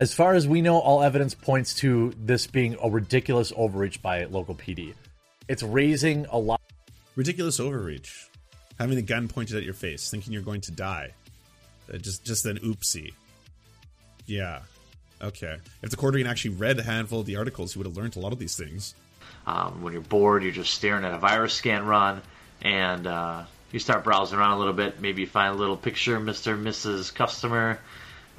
As far as we know, all evidence points to this being a ridiculous overreach by local PD. It's raising a lot. Ridiculous overreach. Having a gun pointed at your face, thinking you're going to die. Uh, just, just an oopsie. Yeah. Okay. If the Quartering actually read a handful of the articles, he would have learned a lot of these things. Um, when you're bored, you're just staring at a virus scan run, and uh, you start browsing around a little bit. Maybe you find a little picture of Mr. Mrs. Customer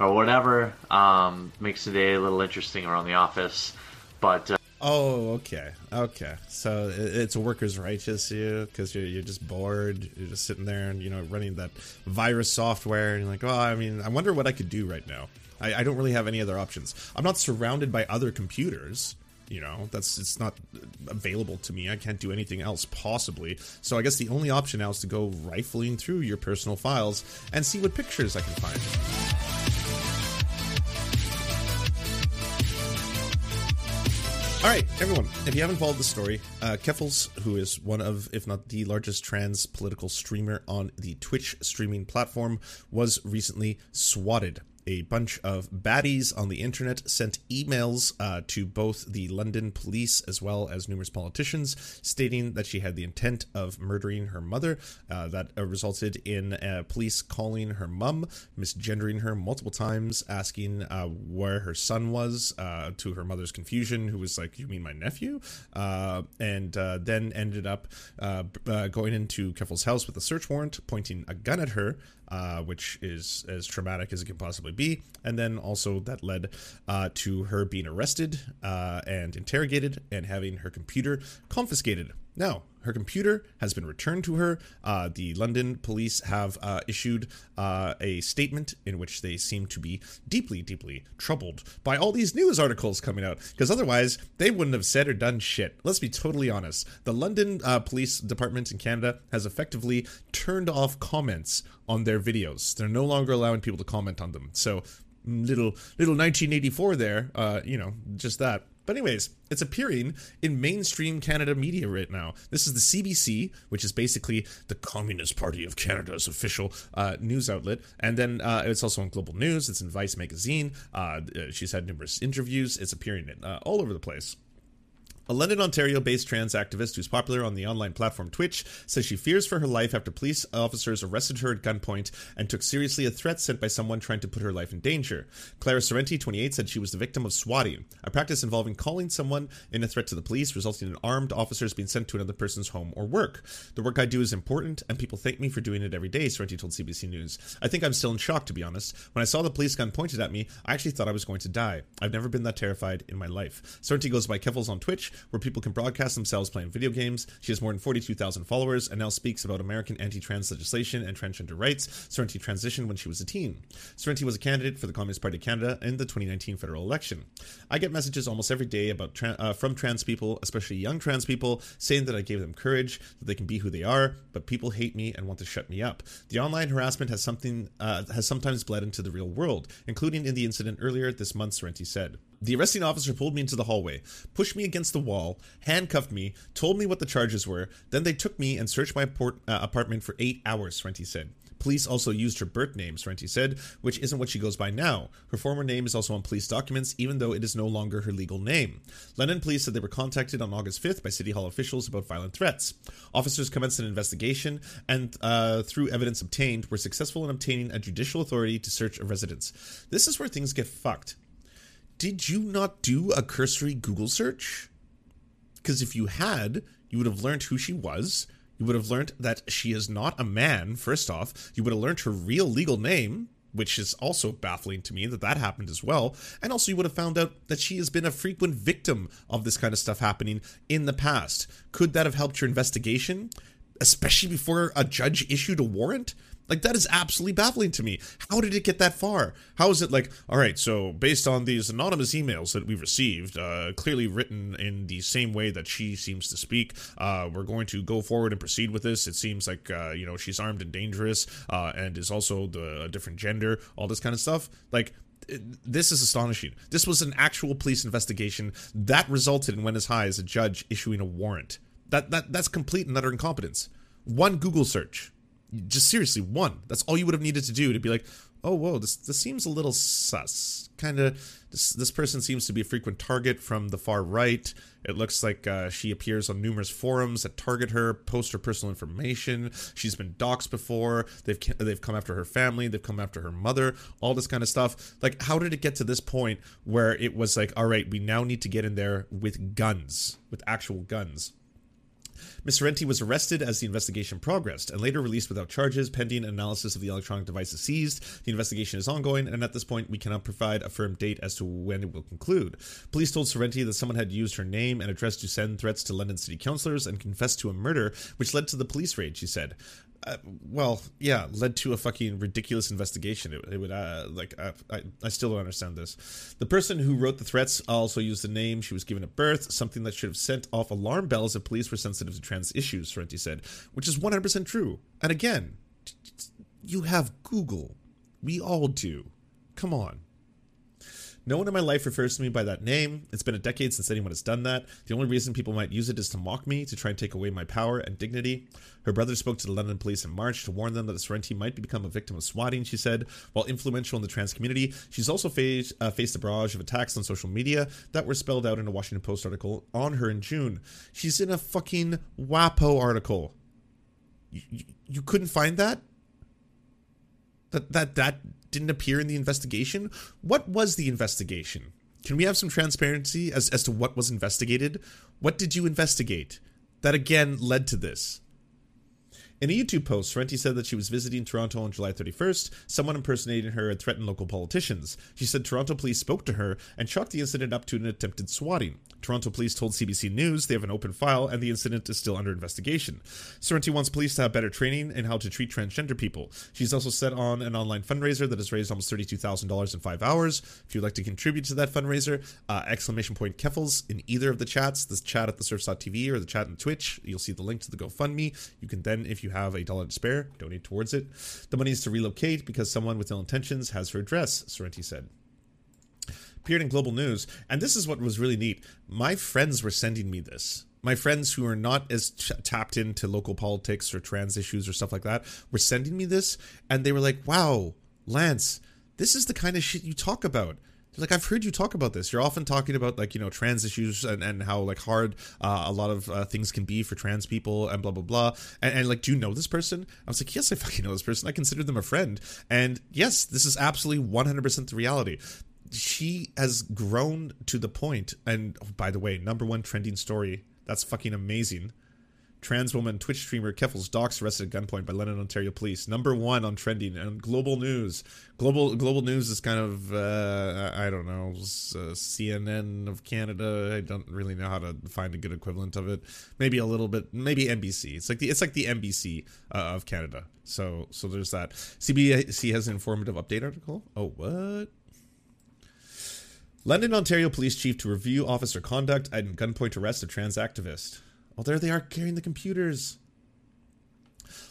or whatever. Um, makes the day a little interesting around the office. But uh, oh, okay, okay. So it's a workers' rights issue because you're you're just bored. You're just sitting there and you know running that virus software, and you're like, oh, I mean, I wonder what I could do right now. I, I don't really have any other options. I'm not surrounded by other computers you know that's it's not available to me. I can't do anything else possibly. So i guess the only option now is to go rifling through your personal files and see what pictures i can find. All right, everyone, if you haven't followed the story, uh, Keffals, who is one of, if not the largest trans political streamer on the Twitch streaming platform, was recently swatted a bunch of baddies on the internet sent emails uh, to both the London police as well as numerous politicians stating that she had the intent of murdering her mother. Uh, that uh, resulted in uh, police calling her mum, misgendering her multiple times, asking uh, where her son was, uh, to her mother's confusion, who was like, You mean my nephew? and then ended up going into Keffal's house with a search warrant, pointing a gun at her uh, which is as traumatic as it can possibly be. And then also that led uh, to her being arrested uh, and interrogated and having her computer confiscated. Now, her computer has been returned to her. Uh, the London police have uh, issued uh, a statement in which they seem to be deeply, deeply troubled by all these news articles coming out, because otherwise they wouldn't have said or done shit. Let's be totally honest. The London uh, Police Department in Canada has effectively turned off comments on their videos. They're no longer allowing people to comment on them. So little little 1984 there, uh, you know, just that. But anyways, it's appearing in mainstream Canada media right now. This is the CBC, which is basically the Communist Party of Canada's official uh, news outlet, and then uh, it's also on Global News. It's in Vice magazine. Uh, she's had numerous interviews. It's appearing in, uh, all over the place. A London, Ontario based trans activist who's popular on the online platform Twitch says she fears for her life after police officers arrested her at gunpoint and took seriously a threat sent by someone trying to put her life in danger. Clara Sorrenti, 28, said she was the victim of swatting, a practice involving calling someone in a threat to the police, resulting in armed officers being sent to another person's home or work. The work I do is important, and people thank me for doing it every day, Sorrenti told CBC News. I think I'm still in shock, to be honest. When I saw the police gun pointed at me, I actually thought I was going to die. I've never been that terrified in my life. Sorrenti goes by Keffals on Twitch where people can broadcast themselves playing video games. She has more than 42,000 followers and now speaks about American anti trans legislation and transgender rights. Sorrenti transitioned when she was a teen. Sorrenti was a candidate for the Communist Party of Canada in the 2019 federal election. I get messages almost every day about tra- uh, from trans people, especially young trans people, saying that I gave them courage, that they can be who they are, but people hate me and want to shut me up. The online harassment has something uh, has sometimes bled into the real world, including in the incident earlier this month, Sorrenti said. The arresting officer pulled me into the hallway, pushed me against the wall, handcuffed me, told me what the charges were. Then they took me and searched my port, uh, apartment for eight hours, Sorrenti said. Police also used her birth name, Sorrenti said, which isn't what she goes by now. Her former name is also on police documents, even though it is no longer her legal name. London police said they were contacted on August 5th by City Hall officials about violent threats. Officers commenced an investigation and, uh, through evidence obtained, were successful in obtaining a judicial authority to search a residence. This is where things get fucked did you not do a cursory Google search? Because if you had, you would have learned who she was. You would have learned that she is not a man, first off. You would have learned her real legal name, which is also baffling to me that that happened as well. And also, you would have found out that she has been a frequent victim of this kind of stuff happening in the past. Could that have helped your investigation? Especially before a judge issued a warrant? Like that is absolutely baffling to me. How did it get that far? How is it like, all right, so based on these anonymous emails that we've received, uh, clearly written in the same way that she seems to speak, uh, we're going to go forward and proceed with this. It seems like uh, you know she's armed and dangerous, uh, and is also the a different gender, all this kind of stuff. Like this is astonishing. This was an actual police investigation that resulted in went as high as a judge issuing a warrant. That that that's complete and utter incompetence. One Google search just seriously one. That's all you would have needed to do to be like, oh whoa, this this seems a little sus. Kind of this this person seems to be a frequent target from the far right. It looks like uh, she appears on numerous forums that target her, post her personal information. She's been doxxed before. They've they've come after her family. They've come after her mother. All this kind of stuff. Like, how did it get to this point where it was like, all right, we now need to get in there with guns, with actual guns? Ms. Sorrenti was arrested as the investigation progressed and later released without charges pending analysis of the electronic devices seized. The investigation is ongoing, and at this point, we cannot provide a firm date as to when it will conclude. Police told Sorrenti that someone had used her name and address to send threats to London city councillors and confessed to a murder, which led to the police raid, she said uh, well, yeah, led to a fucking ridiculous investigation. It, it would, uh, like, uh, I, I still don't understand this. The person who wrote the threats also used the name she was given at birth, something that should have sent off alarm bells if police were sensitive to trans issues, Sorrenti said, which is 100% true. And again, you have Google. We all do. Come on. No one in my life refers to me by that name. It's been a decade since anyone has done that. The only reason people might use it is to mock me, to try and take away my power and dignity. Her brother spoke to the London police in March to warn them that Sorrenti might become a victim of swatting, she said. While influential in the trans community, she's also faced, uh, faced a barrage of attacks on social media that were spelled out in a Washington Post article on her in June. She's in a fucking WAPO article. You, you, you couldn't find that? That that that didn't appear in the investigation. What was the investigation? Can we have some transparency as, as to what was investigated? What did you investigate? That again led to this. In a YouTube post, Sorrenti said that she was visiting Toronto on July 31st. Someone impersonating her had threatened local politicians. She said Toronto police spoke to her and chalked the incident up to an attempted swatting. Toronto police told CBC News they have an open file and the incident is still under investigation. Sorrenti wants police to have better training in how to treat transgender people. She's also set on an online fundraiser that has raised almost $32,000 in five hours. If you'd like to contribute to that fundraiser, uh, exclamation point Keffals in either of the chats, the chat at the serfs.tv or the chat on Twitch, you'll see the link to the GoFundMe. You can then, if you have a dollar to spare, donate towards it. The money is to relocate because someone with ill intentions has her address, Sorrenti said appeared in Global News, and this is what was really neat. My friends were sending me this. My friends who are not as t- tapped into local politics or trans issues or stuff like that were sending me this, and they were like, "Wow, Lance, this is the kind of shit you talk about." Like I've heard you talk about this. You're often talking about like you know trans issues and, and how like hard uh, a lot of uh, things can be for trans people and blah blah blah. And, and, like, do you know this person? I was like, yes, I fucking know this person. I consider them a friend. And yes, this is absolutely 100 percent the reality she has grown to the point and oh, by the way number one trending story that's fucking amazing trans woman twitch streamer Keffals docs arrested at gunpoint by london ontario police. Number one on trending and global news. Global global news is kind of uh, i don't know uh, cnn of canada. I don't really know how to find a good equivalent of it. Maybe a little bit maybe nbc it's like the it's like the nbc uh, of canada. So so there's that. Cbc has an informative update article. Oh what? London, Ontario Police Chief to review officer conduct and gunpoint arrest of trans activist. Oh, there they are carrying the computers.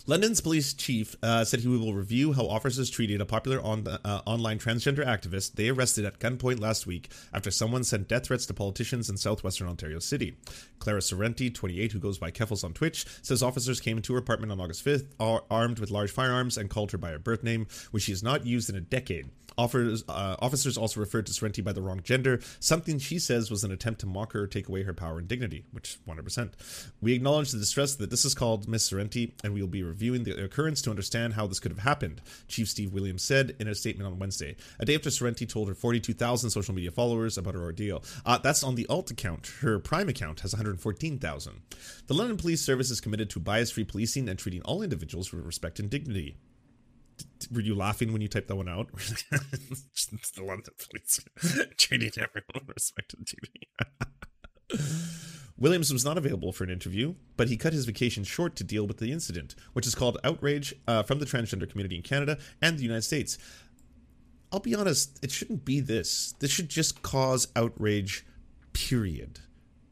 London's police chief uh, said he will review how officers treated a popular on, uh, online transgender activist they arrested at gunpoint last week after someone sent death threats to politicians in southwestern Ontario City. Clara Sorrenti, 28, who goes by Keffals on Twitch, says officers came into her apartment on August 5th ar- armed with large firearms and called her by her birth name, which she has not used in a decade. Offers, uh, officers also referred to Sorrenti by the wrong gender, something she says was an attempt to mock her or take away her power and dignity, which 100%. We acknowledge the distress that this is called Miss Sorrenti, and we will be reviewing the occurrence to understand how this could have happened, Chief Steve Williams said in a statement on Wednesday, a day after Sorrenti told her 42,000 social media followers about her ordeal. Uh, that's on the alt account. Her prime account has 114,000. The London Police Service is committed to bias free policing and treating all individuals with respect and dignity were you laughing when you typed that one out? the London police treating everyone with respect and dignity. Williams was not available for an interview, but he cut his vacation short to deal with the incident, which is called outrage uh, from the transgender community in Canada and the United States. I'll be honest, it shouldn't be this. This should just cause outrage, period.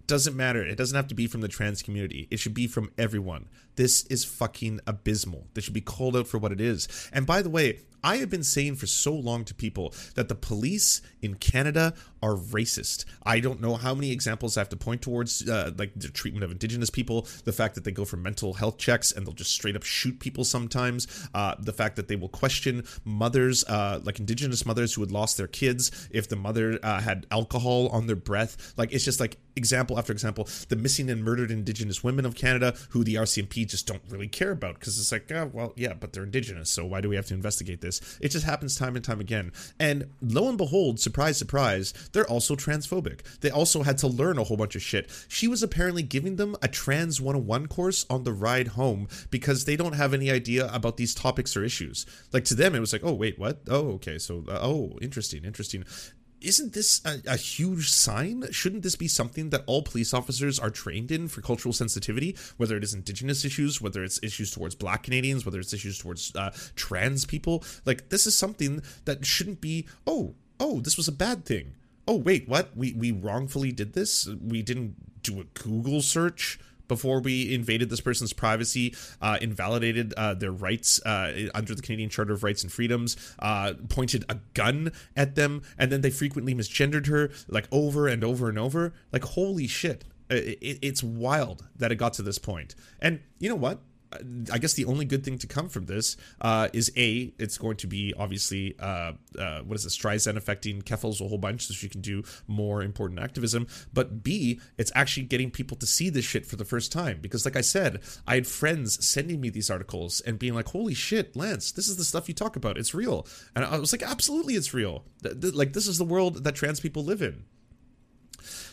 Doesn't matter. It doesn't have to be from the trans community. It should be from everyone. This is fucking abysmal. This should be called out for what it is. And by the way, I have been saying for so long to people that the police in Canada are racist. I don't know how many examples I have to point towards, uh, like the treatment of indigenous people, the fact that they go for mental health checks and they'll just straight up shoot people sometimes, uh, the fact that they will question mothers, uh, like indigenous mothers who had lost their kids if the mother uh, had alcohol on their breath. Like it's just like example after example. The missing and murdered indigenous women of Canada who the RCMP just don't really care about because it's like, oh, well, yeah, but they're indigenous, so why do we have to investigate this? It just happens time and time again. And lo and behold, surprise, surprise, they're also transphobic. They also had to learn a whole bunch of shit. She was apparently giving them a trans 101 course on the ride home because they don't have any idea about these topics or issues. Like to them, it was like, oh, wait, what? Oh, okay. So, uh, oh, interesting, interesting isn't this a, a, huge sign? Shouldn't this be something that all police officers are trained in for cultural sensitivity, whether it is indigenous issues, whether it's issues towards black Canadians, whether it's issues towards uh, trans people? Like, this is something that shouldn't be, oh, oh, this was a bad thing oh wait, what? We we wrongfully did this? We didn't do a Google search before we invaded this person's privacy, uh, invalidated uh, their rights uh, under the Canadian Charter of Rights and Freedoms, uh, pointed a gun at them, and then they frequently misgendered her like over and over and over. Like holy shit! It, it, it's wild that it got to this point. And you know what? I guess the only good thing to come from this uh, is a it's going to be obviously uh, uh, what is it Streisand affecting Keffals a whole bunch so she can do more important activism. But b it's actually getting people to see this shit for the first time because like I said, I had friends sending me these articles and being like, "Holy shit, Lance, this is the stuff you talk about. It's real." And I was like, "Absolutely, it's real. Like this is the world that trans people live in."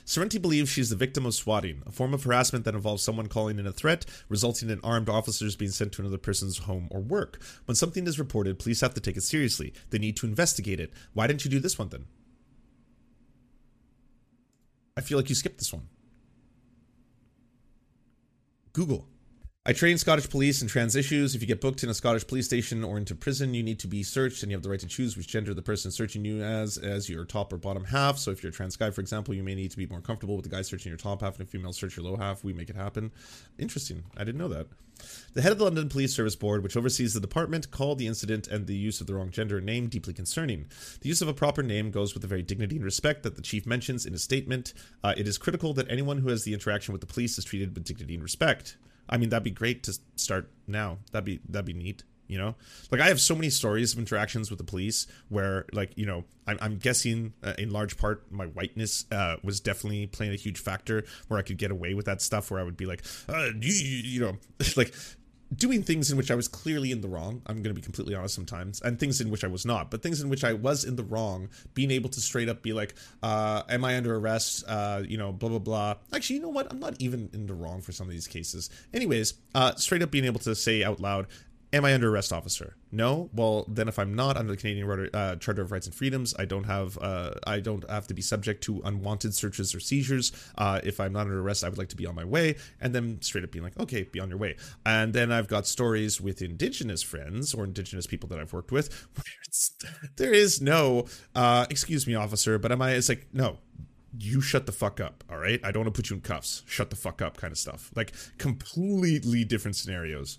Sorrenti believes she's the victim of swatting, a form of harassment that involves someone calling in a threat, resulting in armed officers being sent to another person's home or work. When something is reported, police have to take it seriously. They need to investigate it. Why didn't you do this one then? I feel like you skipped this one. Google. I train Scottish police in trans issues. If you get booked in a Scottish police station or into prison, you need to be searched and you have the right to choose which gender the person searching you as as your top or bottom half. So if you're a trans guy, for example, you may need to be more comfortable with the guy searching your top half and a female search your low half. We make it happen. Interesting. I didn't know that. The head of the London Police Service Board, which oversees the department, called the incident and the use of the wrong gender name deeply concerning. The use of a proper name goes with the very dignity and respect that the chief mentions in his statement. Uh, it is critical that anyone who has the interaction with the police is treated with dignity and respect. I mean, that'd be great to start now. That'd be that'd be neat. You know, like I have so many stories of interactions with the police where, like, you know, I'm, I'm guessing uh, in large part my whiteness uh, was definitely playing a huge factor where I could get away with that stuff. Where I would be like, uh, you, you know, like doing things in which I was clearly in the wrong. I'm going to be completely honest sometimes, and things in which I was not, but things in which I was in the wrong, being able to straight up be like, uh, "Am I under arrest?" Uh, you know, blah blah blah. Actually, you know what? I'm not even in the wrong for some of these cases. Anyways, uh, straight up being able to say out loud, Am I under arrest, officer? No. Well, then if I'm not under the Canadian uh, Charter of Rights and Freedoms, I don't have uh, I don't have to be subject to unwanted searches or seizures. Uh, if I'm not under arrest, I would like to be on my way, and then straight up being like, okay, be on your way. And then I've got stories with Indigenous friends or Indigenous people that I've worked with where there is no, uh, excuse me, officer, but am I? It's like no, you shut the fuck up, all right? I don't want to put you in cuffs. Shut the fuck up, kind of stuff. Like completely different scenarios.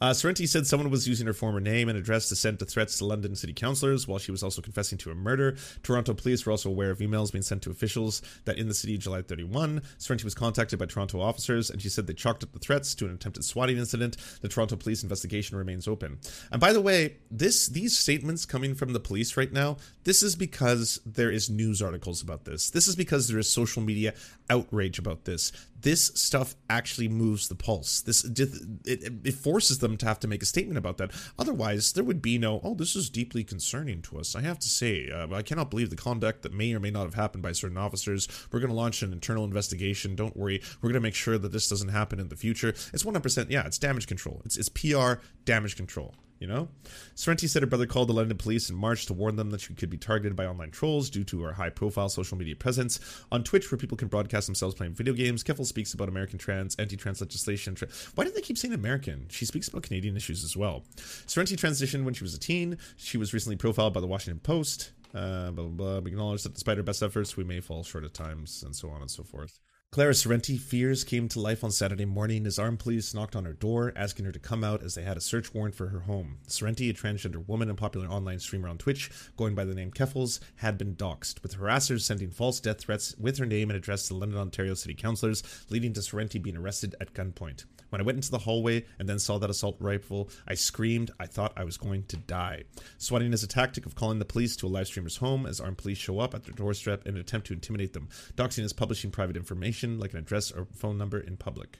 Uh, Sorrenti said someone was using her former name and address to send to threats to London city councillors while she was also confessing to a murder. Toronto police were also aware of emails being sent to officials that in the city July 31. Sorrenti was contacted by Toronto officers and she said they chalked up the threats to an attempted swatting incident. The Toronto police investigation remains open. And by the way, this these statements coming from the police right now, this is because there is news articles about this. This is because there is social media outrage about this this stuff actually moves the pulse. This it, it, forces them to have to make a statement about that. Otherwise, there would be no. Oh, this is deeply concerning to us. I have to say, uh, I cannot believe the conduct that may or may not have happened by certain officers. We're going to launch an internal investigation. Don't worry. We're going to make sure that this doesn't happen in the future. It's one hundred percent. Yeah, it's damage control. It's it's PR damage control you know? Sorrenti said her brother called the London police in March to warn them that she could be targeted by online trolls due to her high profile social media presence. On Twitch, where people can broadcast themselves playing video games, Keffel speaks about American trans, anti trans legislation. Tra- Why did they keep saying American? She speaks about Canadian issues as well. Sorrenti transitioned when she was a teen. She was recently profiled by the Washington Post. Uh, blah, blah, blah. We acknowledge that despite our best efforts, we may fall short at times, and so on and so forth. Clara Sorrenti fears came to life on Saturday morning as armed police knocked on her door, asking her to come out as they had a search warrant for her home. Sorrenti, a transgender woman and popular online streamer on Twitch, going by the name Keffals, had been doxxed, with harassers sending false death threats with her name and address to London, Ontario city councillors, leading to Sorrenti being arrested at gunpoint. When I went into the hallway and then saw that assault rifle, I screamed. I thought I was going to die. Swatting is a tactic of calling the police to a live streamer's home as armed police show up at their doorstep in an attempt to intimidate them. Doxing is publishing private information like an address or phone number in public.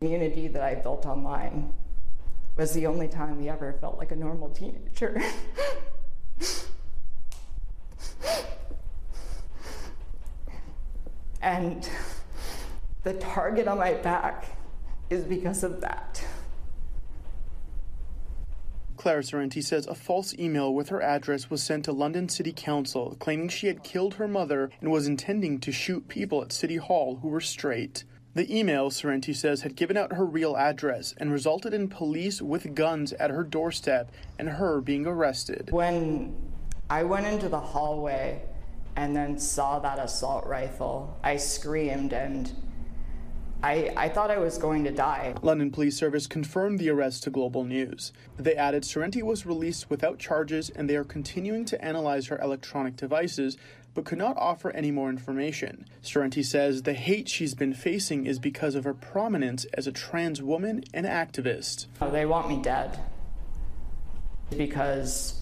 Community that I built online was the only time we ever felt like a normal teenager. and the target on my back is because of that. Clara Sorrenti says a false email with her address was sent to London City Council claiming she had killed her mother and was intending to shoot people at City Hall who were straight. The email, Sorrenti says, had given out her real address and resulted in police with guns at her doorstep and her being arrested. When I went into the hallway and then saw that assault rifle, I screamed and I, I thought I was going to die. London Police Service confirmed the arrest to Global News. They added Sorrenti was released without charges and they are continuing to analyze her electronic devices, but could not offer any more information. Sorrenti says the hate she's been facing is because of her prominence as a trans woman and activist. Oh, they want me dead because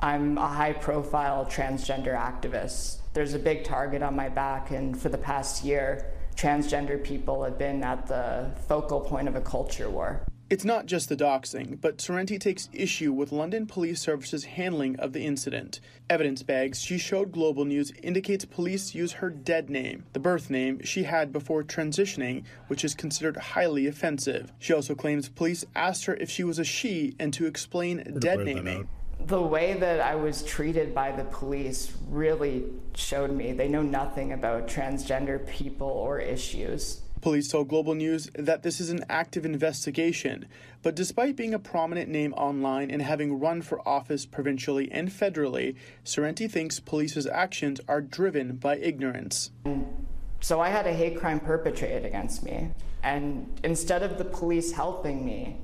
I'm a high profile transgender activist. There's a big target on my back, and for the past year, transgender people have been at the focal point of a culture war. It's not just the doxing, but Sorrenti takes issue with London Police Service's handling of the incident. Evidence bags she showed Global News indicates police use her dead name, the birth name she had before transitioning, which is considered highly offensive. She also claims police asked her if she was a she and to explain dead naming the way that I was treated by the police really showed me they know nothing about transgender people or issues. Police told Global News that this is an active investigation, but despite being a prominent name online and having run for office provincially and federally, Sorrenti thinks police's actions are driven by ignorance. So I had a hate crime perpetrated against me, and instead of the police helping me,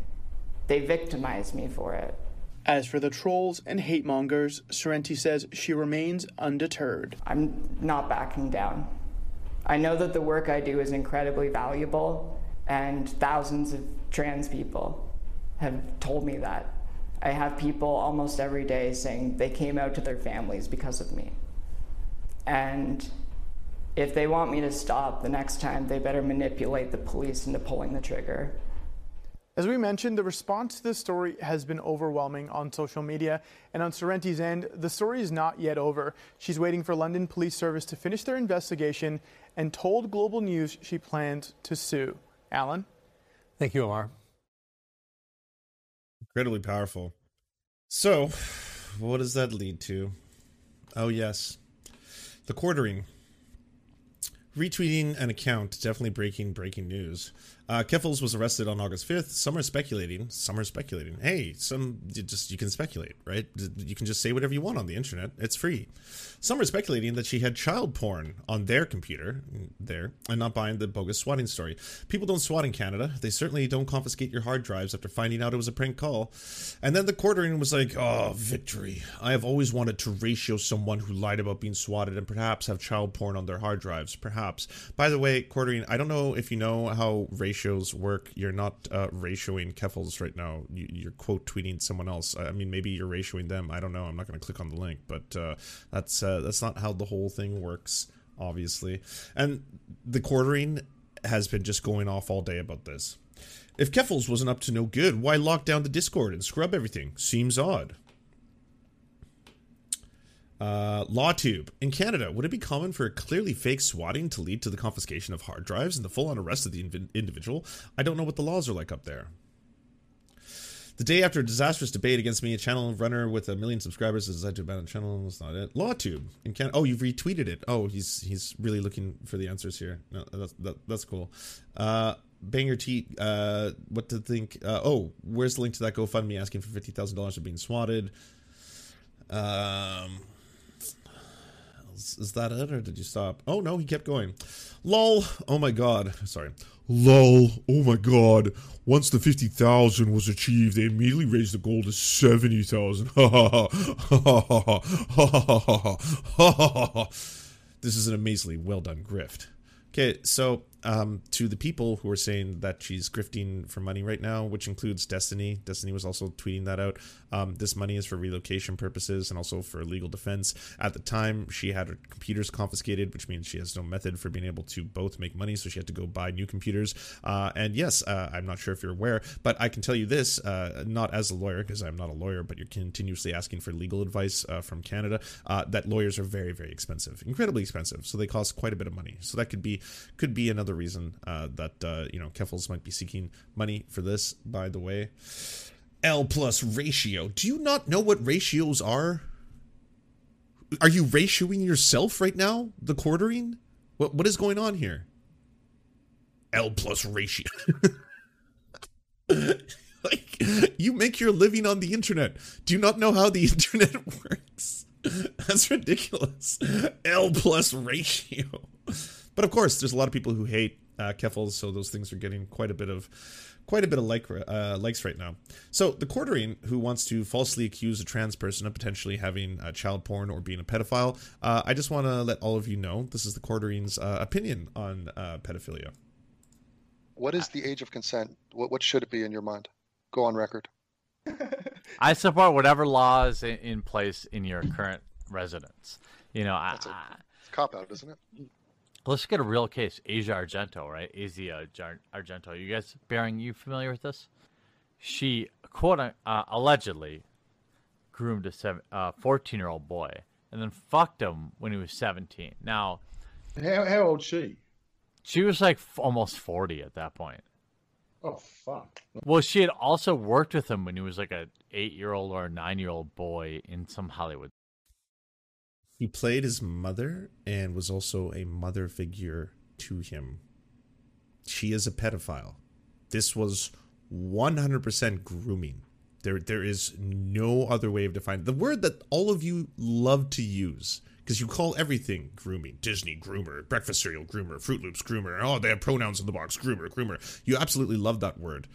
they victimized me for it. As for the trolls and hate mongers, Sorrenti says she remains undeterred. I'm not backing down. I know that the work I do is incredibly valuable, and thousands of trans people have told me that. I have people almost every day saying they came out to their families because of me. And if they want me to stop the next time, they better manipulate the police into pulling the trigger. As we mentioned, the response to this story has been overwhelming on social media. And on Sorrenti's end, the story is not yet over. She's waiting for London Police Service to finish their investigation and told Global News she plans to sue. Alan? Thank you, Omar. Incredibly powerful. So, what does that lead to? Oh, yes. The quartering. Retweeting an account, definitely breaking breaking news. Uh, Keffals was arrested on August 5th. Some are speculating. Some are speculating. Hey, some you just you can speculate, right? You can just say whatever you want on the internet. It's free. Some are speculating that she had child porn on their computer there and not buying the bogus swatting story. People don't swat in Canada. They certainly don't confiscate your hard drives after finding out it was a prank call. And then the quartering was like, oh, victory. I have always wanted to ratio someone who lied about being swatted and perhaps have child porn on their hard drives. Perhaps. By the way, quartering, I don't know if you know how ratio ratios work. You're not uh, ratioing Keffals right now. You, are quote tweeting someone else. I mean, maybe you're ratioing them. I don't know. I'm not going to click on the link, but uh, that's uh, that's not how the whole thing works, obviously. And the quartering has been just going off all day about this. If Keffals wasn't up to no good, why lock down the Discord and scrub everything? Seems odd. Uh, LawTube. In Canada, would it be common for a clearly fake swatting to lead to the confiscation of hard drives and the full on arrest of the inv- individual? I don't know what the laws are like up there. The day after a disastrous debate against me, a channel runner with a million subscribers decided to abandon the channel. That's not it. LawTube in Canada. Oh, you've retweeted it. Oh, he's he's really looking for the answers here. No, that's that, that's cool. Uh, Banger T, uh, what to think? Uh, oh, where's the link to that GoFundMe asking for fifty thousand dollars for being swatted? Um, is, is that it or did you stop? Oh no, he kept going. Lol. Oh my god. Sorry. Lol. Oh my god. Once the 50,000 was achieved, they immediately raised the goal to 70,000. Ha ha. Ha ha ha. Ha ha ha. Ha ha ha. This is an amazingly well done grift. Okay, so um, to the people who are saying that she's grifting for money right now, which includes Destiny. Destiny was also tweeting that out. Um, this money is for relocation purposes and also for legal defense. At the time, she had her computers confiscated, which means she has no method for being able to both make money. So she had to go buy new computers. Uh, and yes, uh, I'm not sure if you're aware, but I can tell you this, uh, not as a lawyer, because I'm not a lawyer, but you're continuously asking for legal advice uh, from Canada, uh, that lawyers are very, very expensive, incredibly expensive. So they cost quite a bit of money. So that could be could be another reason uh, that uh, you know Keffals might be seeking money for this. By the way, L plus ratio. Do you not know what ratios are? Are you ratioing yourself right now? The quartering? What what is going on here? L plus ratio. like you make your living on the internet. Do you not know how the internet works? That's ridiculous. L plus ratio. But of course, there's a lot of people who hate uh, Keffals, so those things are getting quite a bit of quite a bit of like uh, likes right now. So the quartering who wants to falsely accuse a trans person of potentially having uh, child porn or being a pedophile, uh, I just want to let all of you know this is the quartering's uh, opinion on uh, pedophilia. What is the age of consent? What what should it be in your mind? Go on record. I support whatever law is in, in place in your current residence. You know, I, That's a- I, Cop out, isn't it? Let's get a real case. Asia Argento, right? Asia Argento. You guys, Bearing, you familiar with this? She, quote, uh, allegedly groomed a seven, uh, 14-year-old boy and then fucked him when he was 17. Now, How how old she? she was like f- almost 40 at that point. Oh fuck. Well, she had also worked with him when he was like a eight-year-old or a nine-year-old boy in some Hollywood. He played his mother and was also a mother figure to him. She is a pedophile. This was 100% grooming. There, there is no other way of defining the word that all of you love to use because you call everything grooming. Disney groomer, breakfast cereal groomer, Froot Loops groomer. Oh, they have pronouns in the box. Groomer, groomer. You absolutely love that word.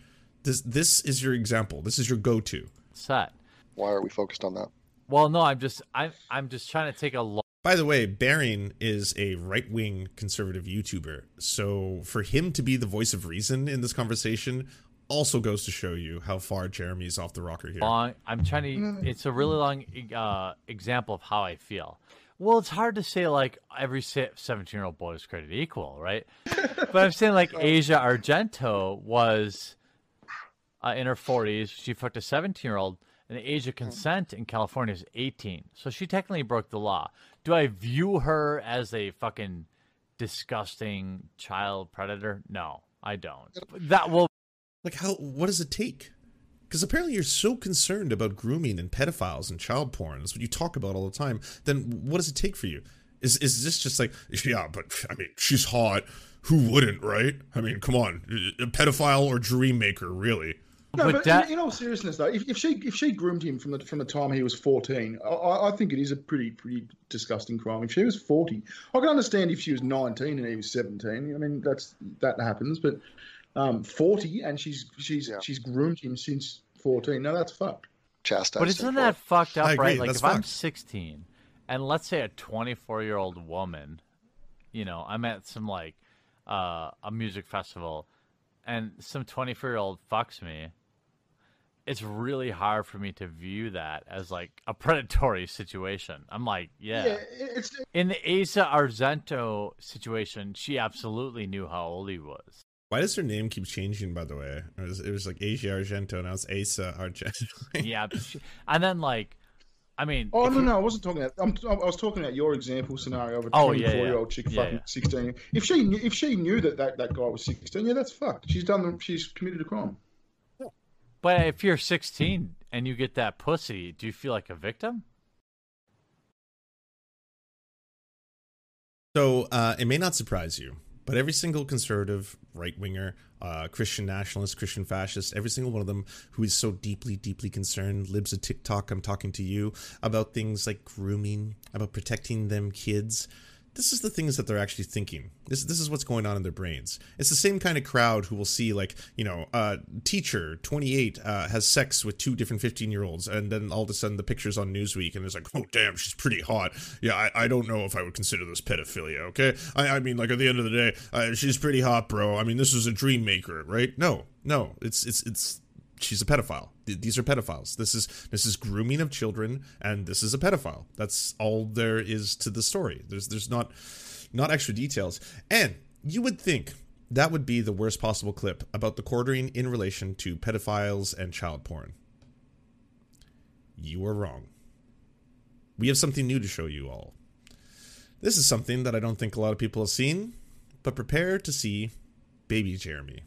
This, this is your example. This is your go-to. Set. Why are we focused on that? Well, no, I'm just I'm I'm just trying to take a look. By the way, Bearing is a right wing conservative YouTuber. So for him to be the voice of reason in this conversation also goes to show you how far Jeremy's off the rocker here. long. I'm trying to. It's a really long uh, example of how I feel. Well, it's hard to say like every seventeen year old boy is created equal, right? but I'm saying like Asia Argento was uh, in her forties. She fucked a seventeen year old, and the age of hmm. consent in California is eighteen. So she technically broke the law. Do I view her as a fucking disgusting child predator? No, I don't. That will Like how what does it take? Because apparently you're so concerned about grooming and pedophiles and child porn. That's what you talk about all the time. Then what does it take for you? Is is this just like yeah, but I mean she's hot. Who wouldn't, right? I mean, come on, a pedophile or dream maker, really? No, But but, that- in, in all seriousness, though, if, if she if she groomed him from the from the time he was fourteen, I- I, I think it is a pretty pretty disgusting crime. If she was forty, I can understand if she was nineteen and he was seventeen. I mean, that's that happens. But um, forty and she's she's Yeah. she's groomed him since fourteen. No, that's fucked. Chastise. But isn't for that it. fucked up, I agree, right? Like that's if I'm 16 and let's say a 24 year old woman, you know, I'm at some like uh, a music festival and some 24 year old fucks me. It's really hard for me to view that as like a predatory situation. I'm like, yeah. Yeah, it's In the Asa Argento situation, she absolutely knew how old he was. Why does her name keep changing? By the way, it was, it was like Asia Argento, now it's Asa Argento. Yeah, she- and then like, I mean, Oh no, you- no, I wasn't talking about. I'm, I was talking about your example scenario of a Oh, yeah, 24 year yeah. old chick Yeah, fucking yeah. 16. If she knew, if she knew that, that that guy was 16, yeah, that's fucked. She's done. The, she's committed a crime. But if you're 16 and you get that pussy, do you feel like a victim? So uh, it may not surprise you, But every single conservative, right winger, uh, Christian nationalist, Christian fascist, every single one of them who is so deeply, deeply concerned, libs of TikTok, I'm talking to you about things like grooming, about protecting them kids this is the things that they're actually thinking. This this is what's going on in their brains. It's the same kind of crowd who will see like you know, uh, teacher twenty eight uh, has sex with two different fifteen year olds, and then all of a sudden the pictures on Newsweek, and it's like, oh damn, she's pretty hot. Yeah, I, I don't know if I would consider this pedophilia. Okay, I, I mean like at the end of the day, uh, she's pretty hot, bro. I mean this is a dream maker, right? No, no, it's it's it's she's a pedophile. These are pedophiles. This is this is grooming of children, and this is a pedophile. That's all there is to the story. There's there's not not extra details. And you would think that would be the worst possible clip about the quartering in relation to pedophiles and child porn. You are wrong. We have something new to show you all. This is something that I don't think a lot of people have seen, but prepare to see Baby Jeremy.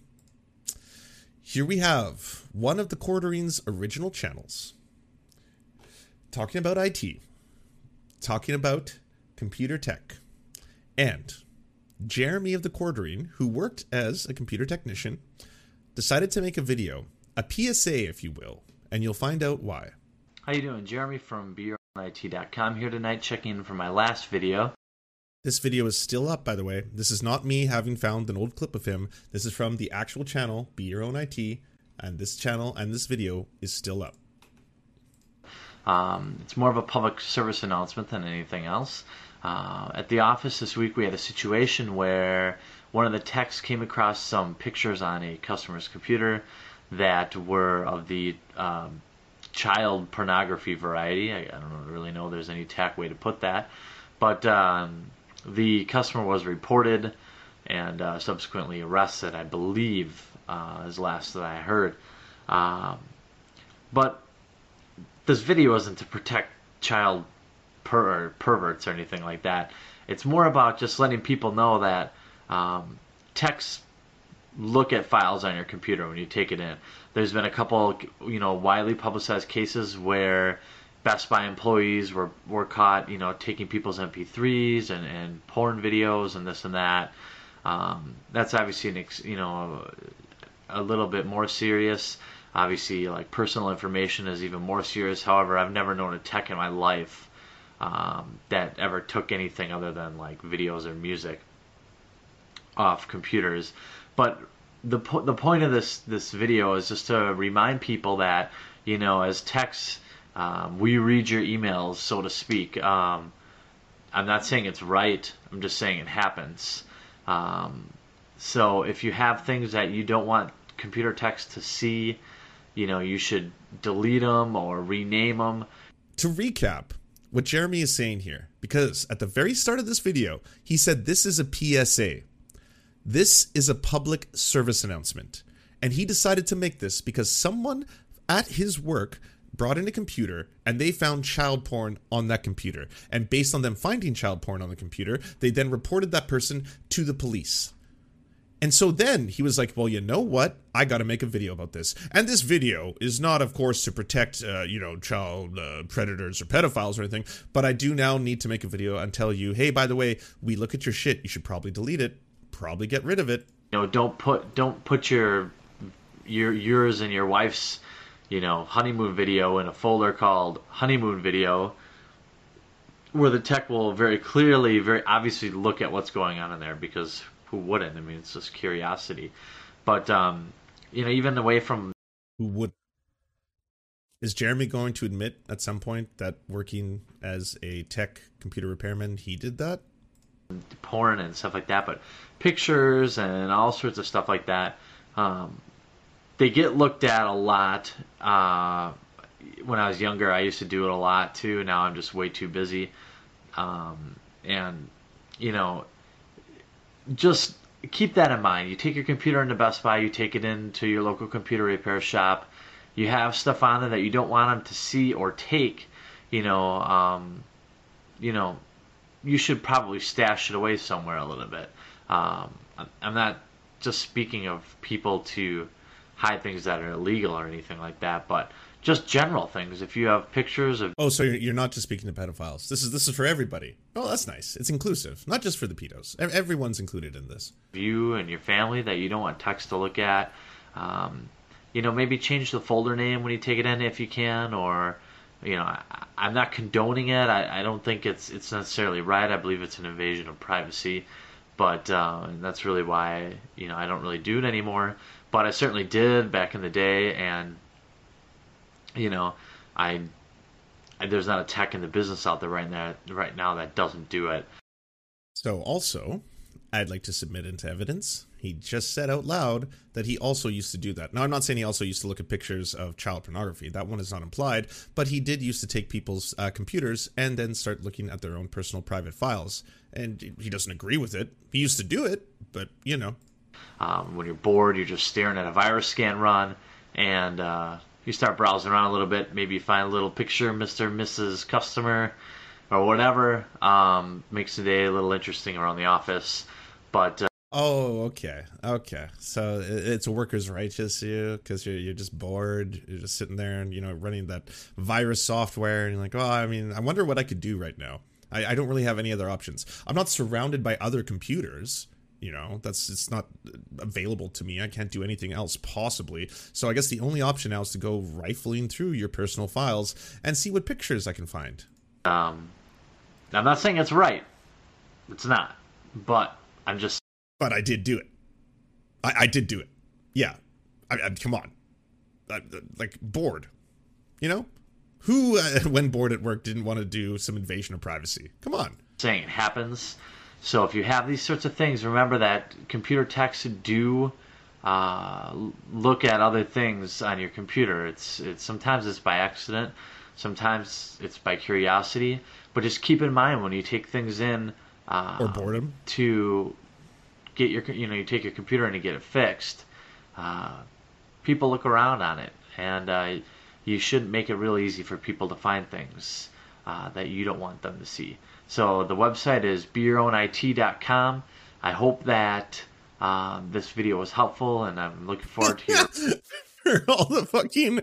Here we have one of the Quartering's original channels talking about IT, talking about computer tech, and Jeremy of the Quartering, who worked as a computer technician, decided to make a video, a PSA, if you will, and you'll find out why. How you doing? Jeremy from BeYourOwnIT.com here tonight, checking in for my last video. This video is still up, by the way. This is not me having found an old clip of him. This is from the actual channel, Be Your Own IT, and this channel and this video is still up. Um, it's more of a public service announcement than anything else. Uh, at the office this week, we had a situation where one of the techs came across some pictures on a customer's computer that were of the um, child pornography variety. I, I, don't really know if there's any tech way to put that, but um, the customer was reported and uh, subsequently arrested, I believe, uh, is last that I heard. Um, but this video isn't to protect child per- or perverts or anything like that. It's more about just letting people know that um, techs look at files on your computer when you take it in. There's been a couple, you know, widely publicized cases where Best Buy employees were, were caught, you know, taking people's MP3s and, and porn videos and this and that. Um, that's obviously, an you know, a little bit more serious. Obviously, like personal information is even more serious. However, I've never known a tech in my life um, that ever took anything other than like videos or music off computers. But the po- the point of this this video is just to remind people that you know, as techs um, we read your emails, so to speak. Um, I'm not saying it's right. I'm just saying it happens. Um, so if you have things that you don't want computer techs to see, you know, you should delete them or rename them. To recap, what Jeremy is saying here, because at the very start of this video, he said this is a PSA. This is a public service announcement. And he decided to make this because someone at his work brought in a computer and they found child porn on that computer. And based on them finding child porn on the computer, they then reported that person to the police. And so then he was like, well, you know what? I got to make a video about this. And this video is not, of course, to protect, uh, you know, child uh, predators or pedophiles or anything, but I do now need to make a video and tell you, hey, by the way, we look at your shit. You should probably delete it, probably get rid of it. You know, don't put don't put your your yours and your wife's you know, honeymoon video in a folder called honeymoon video where the tech will very clearly, very obviously look at what's going on in there because who wouldn't? I mean, it's just curiosity. But, um, you know, even away from. Who would? Is Jeremy going to admit at some point that working as a tech computer repairman, he did that? Porn and stuff like that, but pictures and all sorts of stuff like that. Um, they get looked at a lot. Uh, when I was younger, I used to do it a lot too. Now I'm just way too busy. Um, and, you know, just keep that in mind. You take your computer into Best Buy, you take it into your local computer repair shop. You have stuff on there that you don't want them to see or take. You know, um, you know, you should probably stash it away somewhere a little bit. Um, I'm not just speaking of people to hide things that are illegal or anything like that, but just general things. If you have pictures of Oh, so you're not just speaking to pedophiles. This is this is for everybody. Oh, that's nice. It's inclusive, not just for the pedos. Everyone's included in this. you and your family that you don't want techs to look at, um, you know, maybe change the folder name when you take it in if you can, or you know, I, I'm not condoning it. I, I don't think it's it's necessarily right. I believe it's an invasion of privacy, but uh, and that's really why you know I don't really do it anymore. But I certainly did back in the day, and you know, I, I there's not a tech in the business out there right now right now that doesn't do it. So also, I'd like to submit into evidence. He just said out loud that he also used to do that. Now, I'm not saying he also used to look at pictures of child pornography. That one is not implied, but he did used to take people's uh, computers and then start looking at their own personal private files. And he doesn't agree with it. He used to do it, but you know, Um, when you're bored, you're just staring at a virus scan run, and uh, you start browsing around a little bit. Maybe you find a little picture, Mr. Mrs. Customer, or whatever. Um, makes the day a little interesting around the office. But uh, Oh, okay, okay. So it's a workers' rights issue because you're you're just bored. You're just sitting there and you know running that virus software, and you're like, oh, I mean, I wonder what I could do right now. I, I don't really have any other options. I'm not surrounded by other computers. You know, that's it's not available to me. I can't do anything else possibly. So I guess the only option now is to go rifling through your personal files and see what pictures I can find. um, I'm not saying it's right. It's not. But I'm just But I did do it. I, I did do it. Yeah. I, I, come on. I, like bored. You know, who uh, when bored at work didn't want to do some invasion of privacy? Come on. saying it happens. So if you have these sorts of things, remember that computer techs do uh, look at other things on your computer. It's it's sometimes it's by accident, sometimes it's by curiosity. But just keep in mind when you take things in uh, Or boredom. to get your you know you take your computer in to get it fixed. Uh, people look around on it, and uh, you shouldn't make it real easy for people to find things uh, that you don't want them to see. So the website is beyourownit.com. I hope that um, this video was helpful, and I'm looking forward to your All the fucking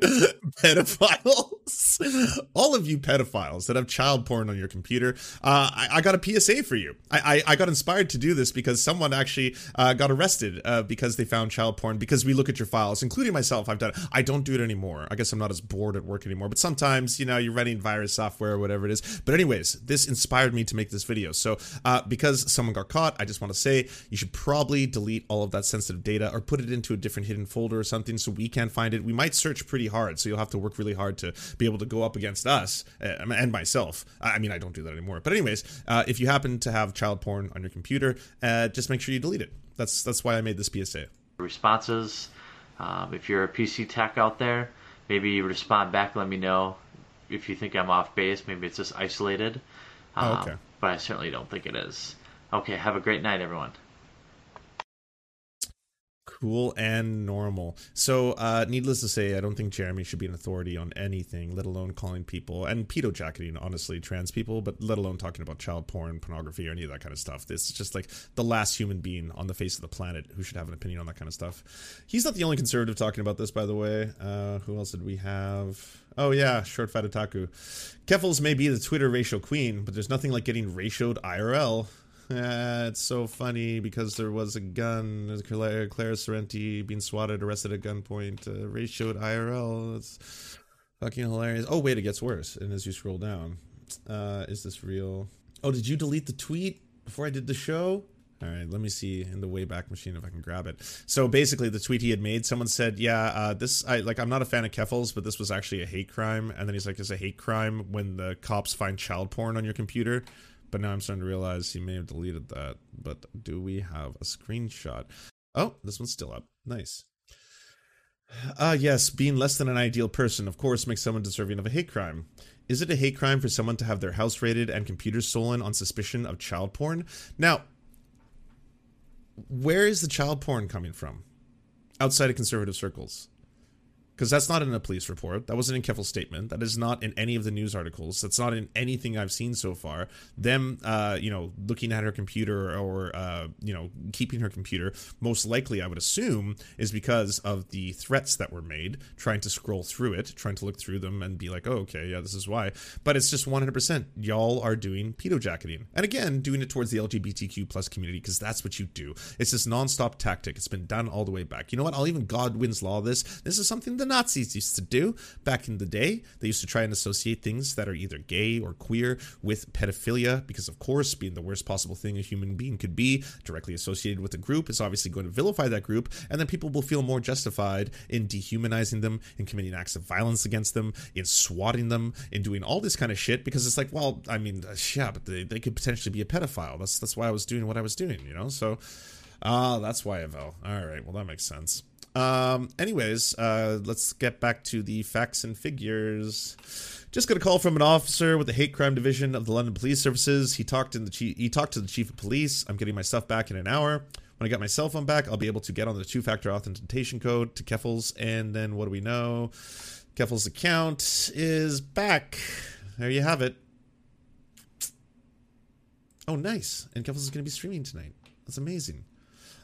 pedophiles, all of you pedophiles that have child porn on your computer, uh, I, I got a PSA for you. I, I, I got inspired to do this because someone actually uh, got arrested uh, because they found child porn. Because we look at your files, including myself, I've done. it. I don't do it anymore. I guess I'm not as bored at work anymore. But sometimes, you know, you're running virus software or whatever it is. But anyways, this inspired me to make this video. So uh, because someone got caught, I just want to say you should probably delete all of that sensitive data or put it into a different hidden folder or something so we find it. We might search pretty hard, so you'll have to work really hard to be able to go up against us uh, and myself. I mean, I don't do that anymore. But anyways, uh, if you happen to have child porn on your computer, uh, just make sure you delete it. That's that's why I made this PSA. responses. Um, if you're a PC tech out there, maybe you respond back. Let me know if you think I'm off base. Maybe it's just isolated. Oh, Um, okay. But I certainly don't think it is. Okay, have a great night, everyone. Cool and normal. So, uh, needless to say, I don't think Jeremy should be an authority on anything, let alone calling people and pedo jacketing, honestly, trans people, but let alone talking about child porn, pornography, or any of that kind of stuff. This is just like the last human being on the face of the planet who should have an opinion on that kind of stuff. He's not the only conservative talking about this, by the way. Uh, who else did we have? Oh, yeah, Short Fat Otaku. Keffals may be the Twitter racial queen, but there's nothing like getting ratioed IRL. Uh, it's so funny because there was a gun. Claire, Claire Sorrenti being swatted, arrested at gunpoint. Uh, ratioed IRL. It's fucking hilarious. Oh wait, it gets worse. And as you scroll down, uh, is this real? Oh, did you delete the tweet before I did the show? All right, let me see in the Wayback Machine if I can grab it. So basically, the tweet he had made, someone said, "Yeah, uh, this I like. I'm not a fan of Keffals, but this was actually a hate crime." And then he's like, "It's a hate crime when the cops find child porn on your computer." But now I'm starting to realize he may have deleted that. But do we have a screenshot? Oh, this one's still up. Nice. Ah, yes, being less than an ideal person, of course, makes someone deserving of a hate crime. Is it a hate crime for someone to have their house raided and computers stolen on suspicion of child porn? Now, where is the child porn coming from? Outside of conservative circles. Because that's not in a police report. That wasn't in Keffal's statement. That is not in any of the news articles. That's not in anything I've seen so far. Them, uh, you know, looking at her computer or, uh, you know, keeping her computer, most likely, I would assume, is because of the threats that were made, trying to scroll through it, trying to look through them and be like, oh, okay, yeah, this is why. But it's just 100%. Y'all are doing pedo jacketing. And again, doing it towards the LGBTQ plus community because that's what you do. It's this nonstop tactic. It's been done all the way back. You know what? I'll even Godwin's law this. This is something that Nazis used to do back in the day. They used to try and associate things that are either gay or queer with pedophilia, because, of course, being the worst possible thing a human being could be, directly associated with a group, is obviously going to vilify that group, and then people will feel more justified in dehumanizing them, in committing acts of violence against them, in swatting them, in doing all this kind of shit, because it's like, well, I mean, uh, yeah, but they, they could potentially be a pedophile. That's that's why I was doing what I was doing, you know. So, ah, that's why I. All right, well, that makes sense. Um, anyways, uh, let's get back to the facts and figures. Just got a call from an officer with the hate crime division of the London Police Services. He talked in the chief, he talked to the chief of police. I'm getting my stuff back in an hour. When I get my cell phone back, I'll be able to get on the two-factor authentication code to Keffals, and then what do we know? Keffal's account is back. There you have it. Oh, nice! And Keffals is going to be streaming tonight. That's amazing.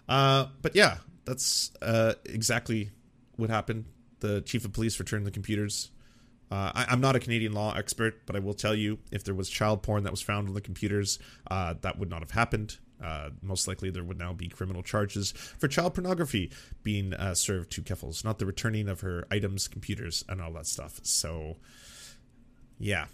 Uh, but yeah, that's uh, exactly what happened. The chief of police returned the computers. Uh, I, am not a Canadian law expert, but I will tell you if there was child porn that was found on the computers, uh, that would not have happened. Uh, most likely, there would now be criminal charges for child pornography being uh, served to Keffals, not the returning of her items, computers, and all that stuff. So, yeah.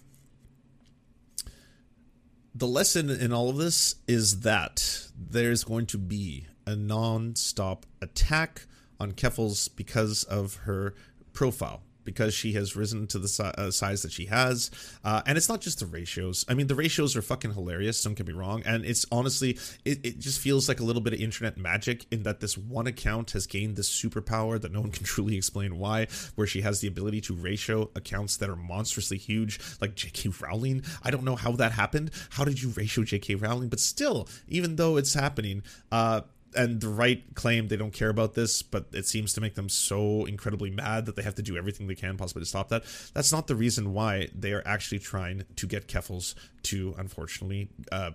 The lesson in all of this is that there's going to be a non-stop attack on Keffals because of her profile because she has risen to the si- uh, size that she has. Uh, and it's not just the ratios. I mean, the ratios are fucking hilarious. Don't get me wrong. And it's honestly, it, it just feels like a little bit of internet magic in that this one account has gained this superpower that no one can truly explain why, where she has the ability to ratio accounts that are monstrously huge, like J.K. Rowling. I don't know how that happened. How did you ratio J.K. Rowling? But still, even though it's happening, uh, and the right claim they don't care about this, but it seems to make them so incredibly mad that they have to do everything they can possibly to stop that. That's not the reason why they are actually trying to get Keffals to, unfortunately, uh,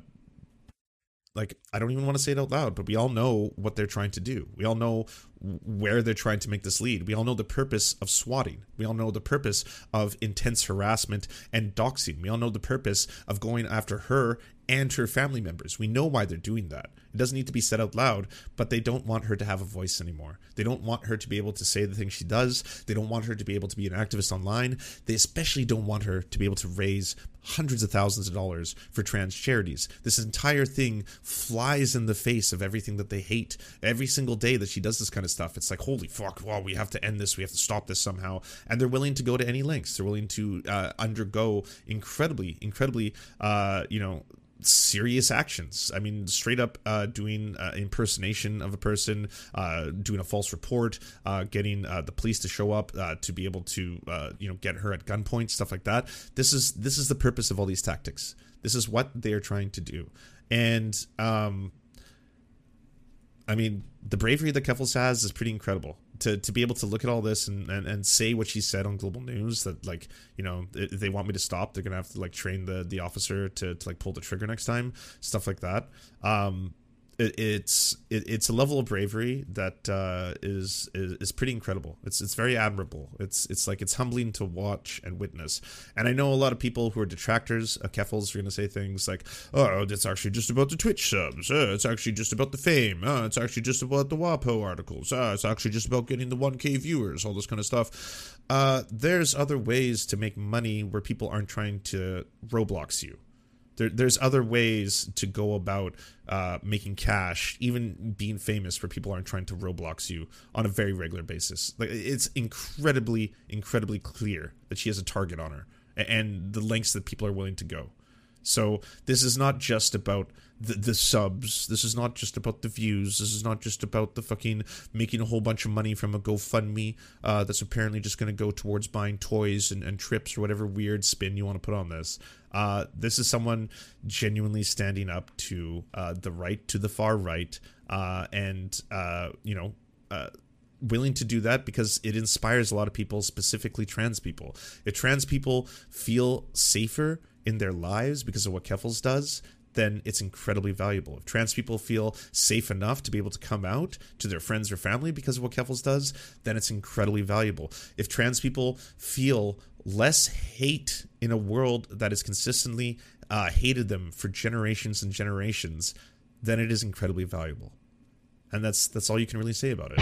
like I don't even want to say it out loud, but we all know what they're trying to do. We all know where they're trying to make this lead. We all know the purpose of swatting. We all know the purpose of intense harassment and doxing. We all know the purpose of going after her and her family members. We know why they're doing that. It doesn't need to be said out loud, but they don't want her to have a voice anymore. They don't want her to be able to say the things she does. They don't want her to be able to be an activist online. They especially don't want her to be able to raise hundreds of thousands of dollars for trans charities. This entire thing flies in the face of everything that they hate. Every single day that she does this kind of stuff, it's like, holy fuck, well, we have to end this. We have to stop this somehow. And they're willing to go to any lengths. They're willing to uh, undergo incredibly, incredibly, uh, you know, serious actions. I mean, straight up uh, doing uh, impersonation of a person, uh, doing a false report, uh, getting uh, the police to show up uh, to be able to, you know, get her at gunpoint, stuff like that. This is this is the purpose of all these tactics. This is what they are trying to do, and um, I mean, the bravery that Keffals has is pretty incredible to to be able to look at all this and, and, and say what she said on global news that like you know if they want me to stop. They're gonna have to like train the the officer to, to like pull the trigger next time stuff like that. Um it, it's it, it's a level of bravery that uh, is, is is pretty incredible. It's it's very admirable. It's it's like it's humbling to watch and witness. And I know a lot of people who are detractors of Keffals are going to say things like, "Oh, it's actually just about the Twitch subs. Uh, it's actually just about the fame. Uh, it's actually just about the WAPO articles. Uh, it's actually just about getting the 1K viewers. All this kind of stuff." Uh, there's other ways to make money where people aren't trying to Roblox you. There, there's other ways to go about uh, making cash, even being famous, where people aren't trying to Roblox you on a very regular basis. Like it's incredibly, incredibly clear that she has a target on her, and the lengths that people are willing to go. So this is not just about the, the subs. This is not just about the views. This is not just about the fucking making a whole bunch of money from a GoFundMe uh, that's apparently just going to go towards buying toys and, and trips or whatever weird spin you want to put on this. Uh, this is someone genuinely standing up to uh, the right, to the far right, uh, and uh, you know uh, willing to do that because it inspires a lot of people, specifically trans people. If trans people feel safer in their lives because of what Keffals does, then it's incredibly valuable. If trans people feel safe enough to be able to come out to their friends or family because of what Keffals does, then it's incredibly valuable. If trans people feel less hate in a world that has consistently uh, hated them for generations and generations, then it is incredibly valuable. And that's that's all you can really say about it.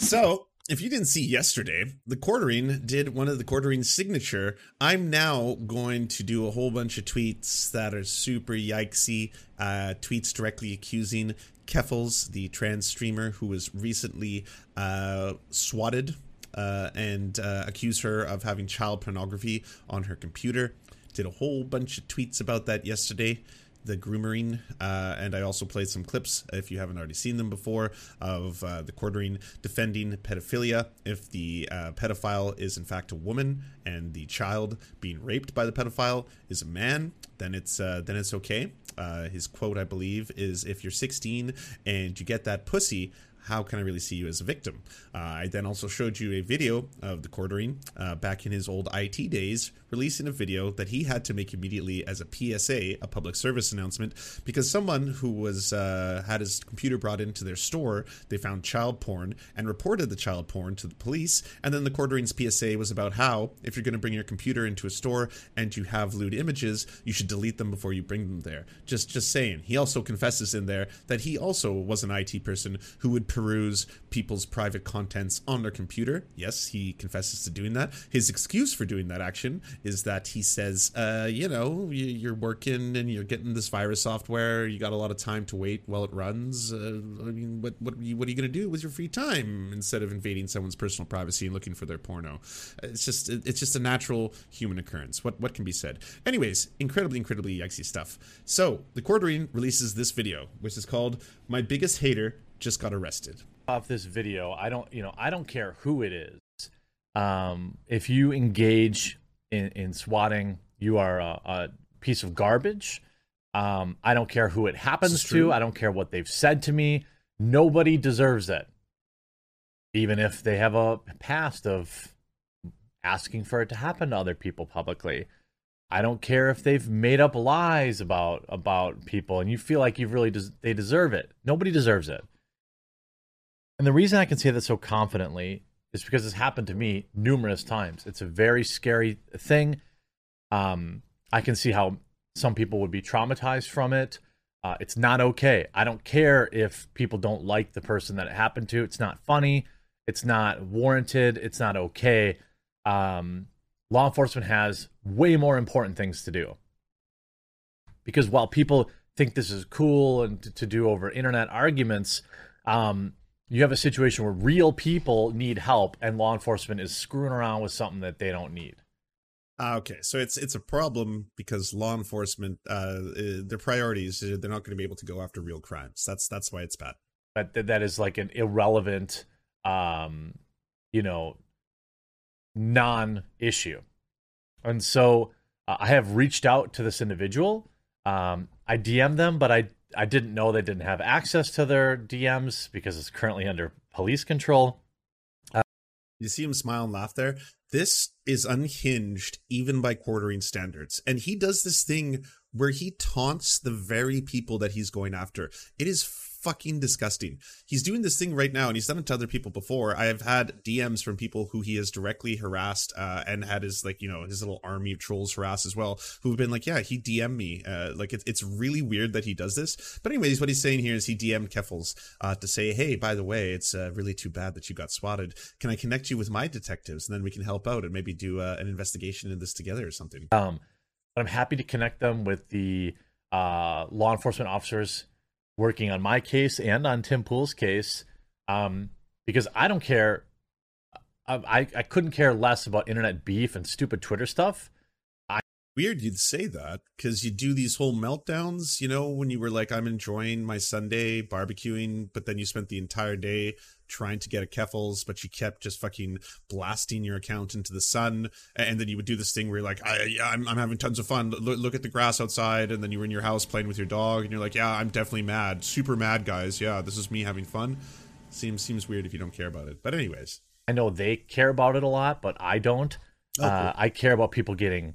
So, if you didn't see yesterday, the quartering did one of the quartering signature. I'm now going to do a whole bunch of tweets that are super yikesy. Uh, tweets directly accusing Keffals, the trans streamer who was recently uh, swatted uh, and uh, accused her of having child pornography on her computer. Did a whole bunch of tweets about that yesterday the groomering, uh, and I also played some clips, if you haven't already seen them before, of uh, the quartering defending pedophilia. If the uh, pedophile is in fact a woman and the child being raped by the pedophile is a man, then it's uh, then it's okay. Uh, his quote, I believe, is "If you're 16 and you get that pussy." how can I really see you as a victim? Uh, I then also showed you a video of the quartering uh, back in his old IT days, releasing a video that he had to make immediately as a PSA, a public service announcement, because someone who was uh, had his computer brought into their store, they found child porn and reported the child porn to the police. And then the quartering's PSA was about how if you're going to bring your computer into a store and you have lewd images, you should delete them before you bring them there. Just just saying. He also confesses in there that he also was an IT person who would peruse people's private contents on their computer. Yes, he confesses to doing that. His excuse for doing that action is that he says, uh, you know, you're working and you're getting this virus software. You got a lot of time to wait while it runs. Uh, I mean, what what are you going to do with your free time instead of invading someone's personal privacy and looking for their porno? It's just it's just a natural human occurrence. What what can be said? Anyways, incredibly incredibly yikesy stuff. So the quartering releases this video, which is called "My Biggest Hater." just got arrested. Off this video, I don't, you know, I don't care who it is. Um, if you engage in, in swatting, you are a, a piece of garbage. Um, I don't care who it happens to. I don't care what they've said to me. Nobody deserves it. Even if they have a past of asking for it to happen to other people publicly. I don't care if they've made up lies about about people and you feel like you've really des- they deserve it. Nobody deserves it. And the reason I can say that so confidently is because it's happened to me numerous times. It's a very scary thing. Um, I can see how some people would be traumatized from it. Uh, it's not okay. I don't care if people don't like the person that it happened to. It's not funny. It's not warranted. It's not okay. Um, law enforcement has way more important things to do. Because while people think this is cool and to, to do over internet arguments, um, you have a situation where real people need help and law enforcement is screwing around with something that they don't need. Uh, okay, so it's it's a problem because law enforcement, uh, their priorities, they're not going to be able to go after real crimes. That's that's why it's bad. But th- that is like an irrelevant, um, you know, non-issue. And so uh, I have reached out to this individual. Um, I DM them, but I I didn't know they didn't have access to their DMs because it's currently under police control. Uh, you see him smile and laugh there. This is unhinged even by quartering standards. And he does this thing where he taunts the very people that he's going after. It is fucking disgusting. He's doing this thing right now, and he's done it to other people before. I have had DMs from people who he has directly harassed uh, and had his like you know his little army of trolls harass as well, who've been like, yeah, he DM'd me. Uh, like it's it's really weird that he does this. But anyways, what he's saying here is he DM'd Keffals uh, to say, hey, by the way, it's uh, really too bad that you got swatted. Can I connect you with my detectives, and then we can help out and maybe do uh, an investigation in this together or something. Um, but I'm happy to connect them with the uh, law enforcement officers working on my case and on Tim Pool's case um, because I don't care. I, I couldn't care less about internet beef and stupid Twitter stuff. I Weird you'd say that because you do these whole meltdowns, you know, when you were like, I'm enjoying my Sunday barbecuing, but then you spent the entire day trying to get a Keffals, but you kept just fucking blasting your account into the sun. And then you would do this thing where you're like, I, I'm, I'm having tons of fun. Look, look at the grass outside. And then you were in your house playing with your dog, and you're like, yeah, I'm definitely mad, super mad, guys. Yeah, this is me having fun. Seems seems weird if you don't care about it. But anyways, I know they care about it a lot, but I don't. Oh, cool. uh, I care about people getting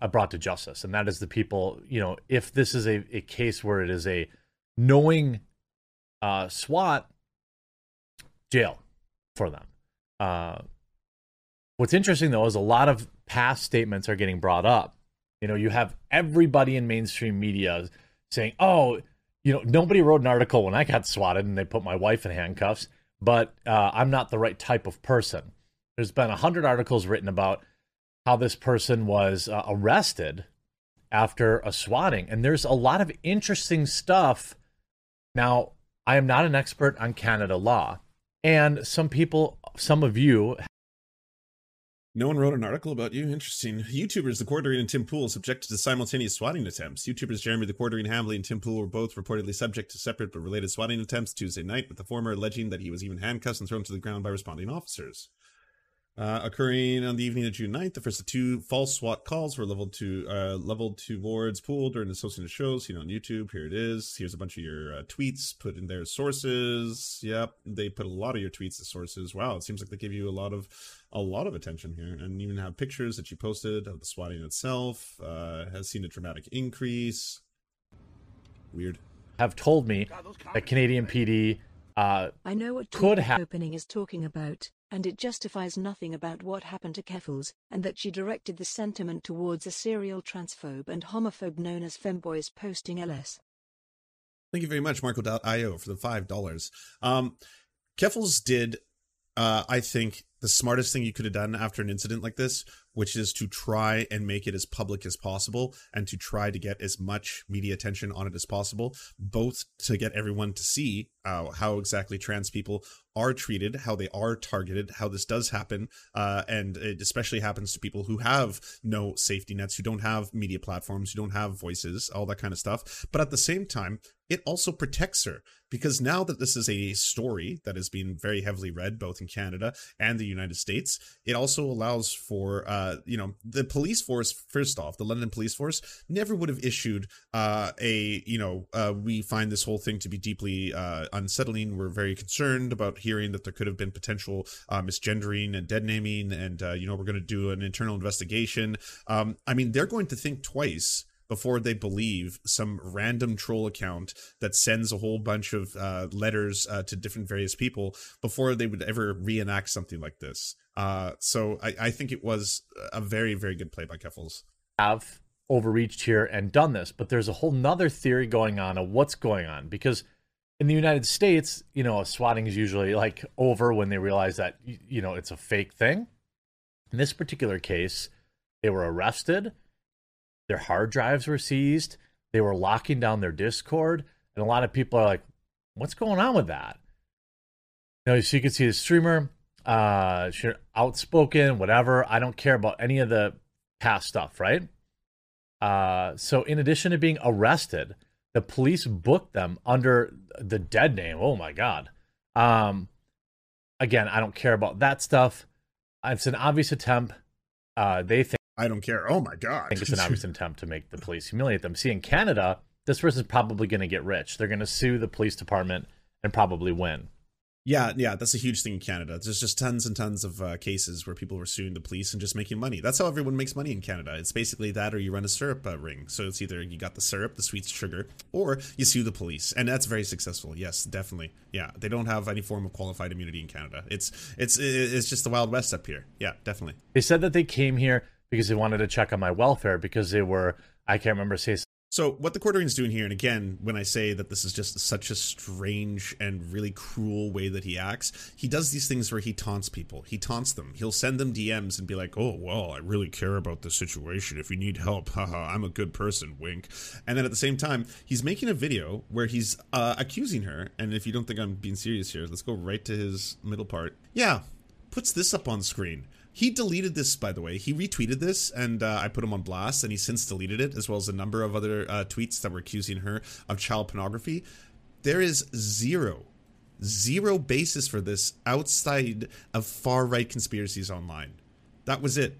uh, brought to justice, and that is the people. You know, if this is a, a case where it is a knowing uh, SWAT, jail for them. Uh, what's interesting though is a lot of past statements are getting brought up. You know, you have everybody in mainstream media saying, "Oh, you know, nobody wrote an article when I got swatted and they put my wife in handcuffs, but uh, I'm not the right type of person." There's been a hundred articles written about how this person was uh, arrested after a swatting, and there's a lot of interesting stuff. Now, I am not an expert on Canada law, and some people, some of you No one wrote an article about you. Interesting. YouTubers The Quartering and Tim Pool subjected to simultaneous swatting attempts. YouTubers Jeremy The Quartering Hambly and Tim Pool were both reportedly subject to separate but related swatting attempts Tuesday night, with the former alleging that he was even handcuffed and thrown to the ground by responding officers. Uh, occurring on the evening of June 9th, the first of two false SWAT calls were leveled to uh, leveled towards Pool during associated hosting of shows. Seen on YouTube. Here it is. Here's a bunch of your uh, tweets put in their sources. Yep, they put a lot of your tweets as sources. Wow, it seems like they give you a lot of a lot of attention here, and even have pictures that you posted of the swatting itself. Uh, has seen a dramatic increase. Weird. have told me that Canadian PD uh, I know what Could Could ha- opening is talking about, and it justifies nothing about what happened to Keffals, and that she directed the sentiment towards a serial transphobe and homophobe known as femboys posting LS. Thank you very much, Marco.io, for the five dollars. Um, Keffals did, uh, I think, the smartest thing you could have done after an incident like this, which is to try and make it as public as possible and to try to get as much media attention on it as possible, both to get everyone to see uh, how exactly trans people are treated, how they are targeted, how this does happen, uh, and it especially happens to people who have no safety nets, who don't have media platforms, who don't have voices, all that kind of stuff. But at the same time, it also protects her because now that this is a story that has been very heavily read both in Canada and the United States, it also allows for uh, you know the police force. First off, the London police force never would have issued uh, a you know uh, we find this whole thing to be deeply uh, unsettling. We're very concerned about hearing that there could have been potential uh, misgendering and dead naming, and uh, you know we're going to do an internal investigation. Um, I mean, they're going to think twice before they believe some random troll account that sends a whole bunch of uh, letters uh, to different various people before they would ever reenact something like this. Uh, so I, I think it was a very, very good play by Keffals. have overreached here and done this, but there's a whole nother theory going on of what's going on because in the United States, you know, swatting is usually like over when they realize that you know it's a fake thing. In this particular case, they were arrested, their hard drives were seized, they were locking down their Discord, and a lot of people are like, "What's going on with that?" Now you know, so you can see the streamer, uh, outspoken, whatever. I don't care about any of the past stuff, right? Uh, so in addition to being arrested, the police booked them under the dead name. Oh my god. Um, again, I don't care about that stuff. It's an obvious attempt. Uh, they think I don't care. Oh my god! I think it's an obvious attempt to make the police humiliate them. See, in Canada, this person's probably going to get rich. They're going to sue the police department and probably win. Yeah, yeah, that's a huge thing in Canada. There's just tons and tons of uh, cases where people were suing the police and just making money. That's how everyone makes money in Canada. It's basically that, or you run a syrup uh, ring. So it's either you got the syrup, the sweet sugar, or you sue the police, and that's very successful. Yes, definitely. Yeah, they don't have any form of qualified immunity in Canada. It's it's it's just the wild west up here. Yeah, definitely. They said that they came here because they wanted to check on my welfare because they were I can't remember say So what the Quartering's doing here, and again, when I say that this is just such a strange and really cruel way that he acts, he does these things where he taunts people. He taunts them. He'll send them DMs and be like, "Oh well, I really care about the situation. If you need help, haha, I'm a good person." Wink. And then at the same time, he's making a video where he's uh, accusing her. And if you don't think I'm being serious here, let's go right to his middle part. Yeah, puts this up on screen. He deleted this, by the way. He retweeted this, and uh, I put him on blast, and he since deleted it, as well as a number of other uh, tweets that were accusing her of child pornography. There is zero, zero basis for this outside of far right conspiracies online. That was it.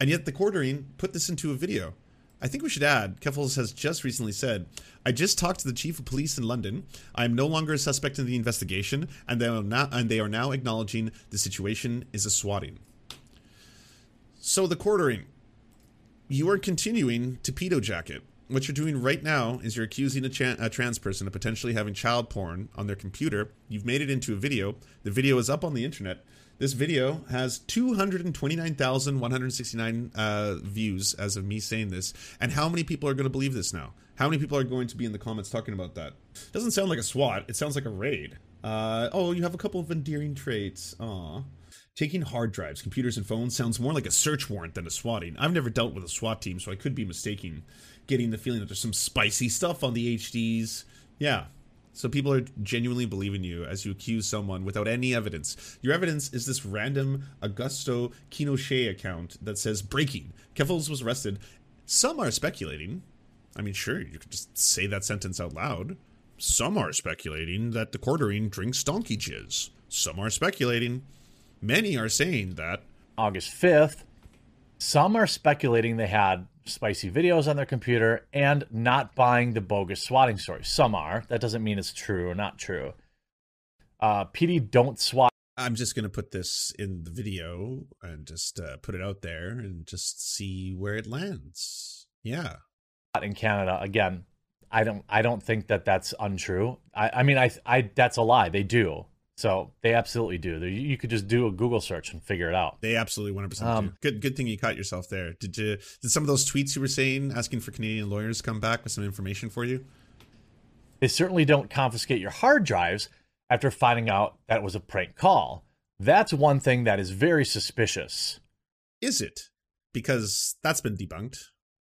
And yet the quartering put this into a video. I think we should add, Keffals has just recently said, I just talked to the chief of police in London. I am no longer a suspect in the investigation, and they are and they are now acknowledging the situation is a swatting. So the quartering. You are continuing to pedo jacket. What you're doing right now is you're accusing a, a trans person of potentially having child porn on their computer. You've made it into a video. The video is up on the internet. This video has 229,169 uh, views as of me saying this. And how many people are going to believe this now? How many people are going to be in the comments talking about that? Doesn't sound like a SWAT. It sounds like a raid. Uh, oh, you have a couple of endearing traits. Aw. Taking hard drives, computers, and phones sounds more like a search warrant than a swatting. I've never dealt with a SWAT team, so I could be mistaken. Getting the feeling that there's some spicy stuff on the HDs. Yeah, so people are genuinely believing you as you accuse someone without any evidence. Your evidence is this random Augusto Kinochet account that says breaking. Keffals was arrested. Some are speculating. I mean, sure, you could just say that sentence out loud. Some are speculating that the quartering drinks donkey jizz. Some are speculating. Many are saying that August 5th. Some are speculating they had spicy videos on their computer and not buying the bogus swatting story. Some are. That doesn't mean it's true or not true. Uh, PD don't swat. I'm just going to put this in the video and just uh, put it out there and just see where it lands. Yeah. In Canada, again, I don't. I don't think that that's untrue. I, I mean, I, I, that's a lie. They do. So they absolutely do. You could just do a Google search and figure it out. They absolutely one hundred percent um, do. Good, good thing you caught yourself there. Did you? Did some of those tweets you were saying asking for Canadian lawyers come back with some information for you? They certainly don't confiscate your hard drives after finding out that it was a prank call. That's one thing that is very suspicious. Is it? Because that's been debunked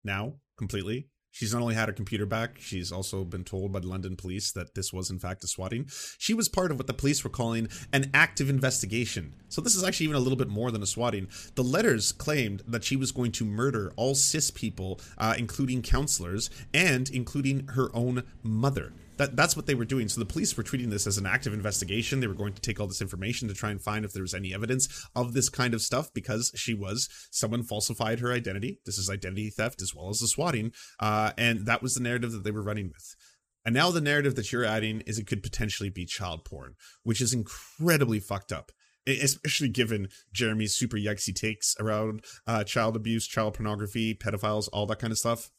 now completely. She's not only had her computer back, she's also been told by the London police that this was in fact a swatting. She was part of what the police were calling an active investigation. So this is actually even a little bit more than a swatting. The letters claimed that she was going to murder all cis people, uh, including counselors and including her own mother. That, that's what they were doing. So the police were treating this as an active investigation. They were going to take all this information to try and find if there was any evidence of this kind of stuff because she was someone falsified her identity. This is identity theft as well as the swatting, uh, and that was the narrative that they were running with. And now the narrative that you're adding is it could potentially be child porn, which is incredibly fucked up especially given Jeremy's super yikesy takes around uh, child abuse, child pornography, pedophiles, all that kind of stuff.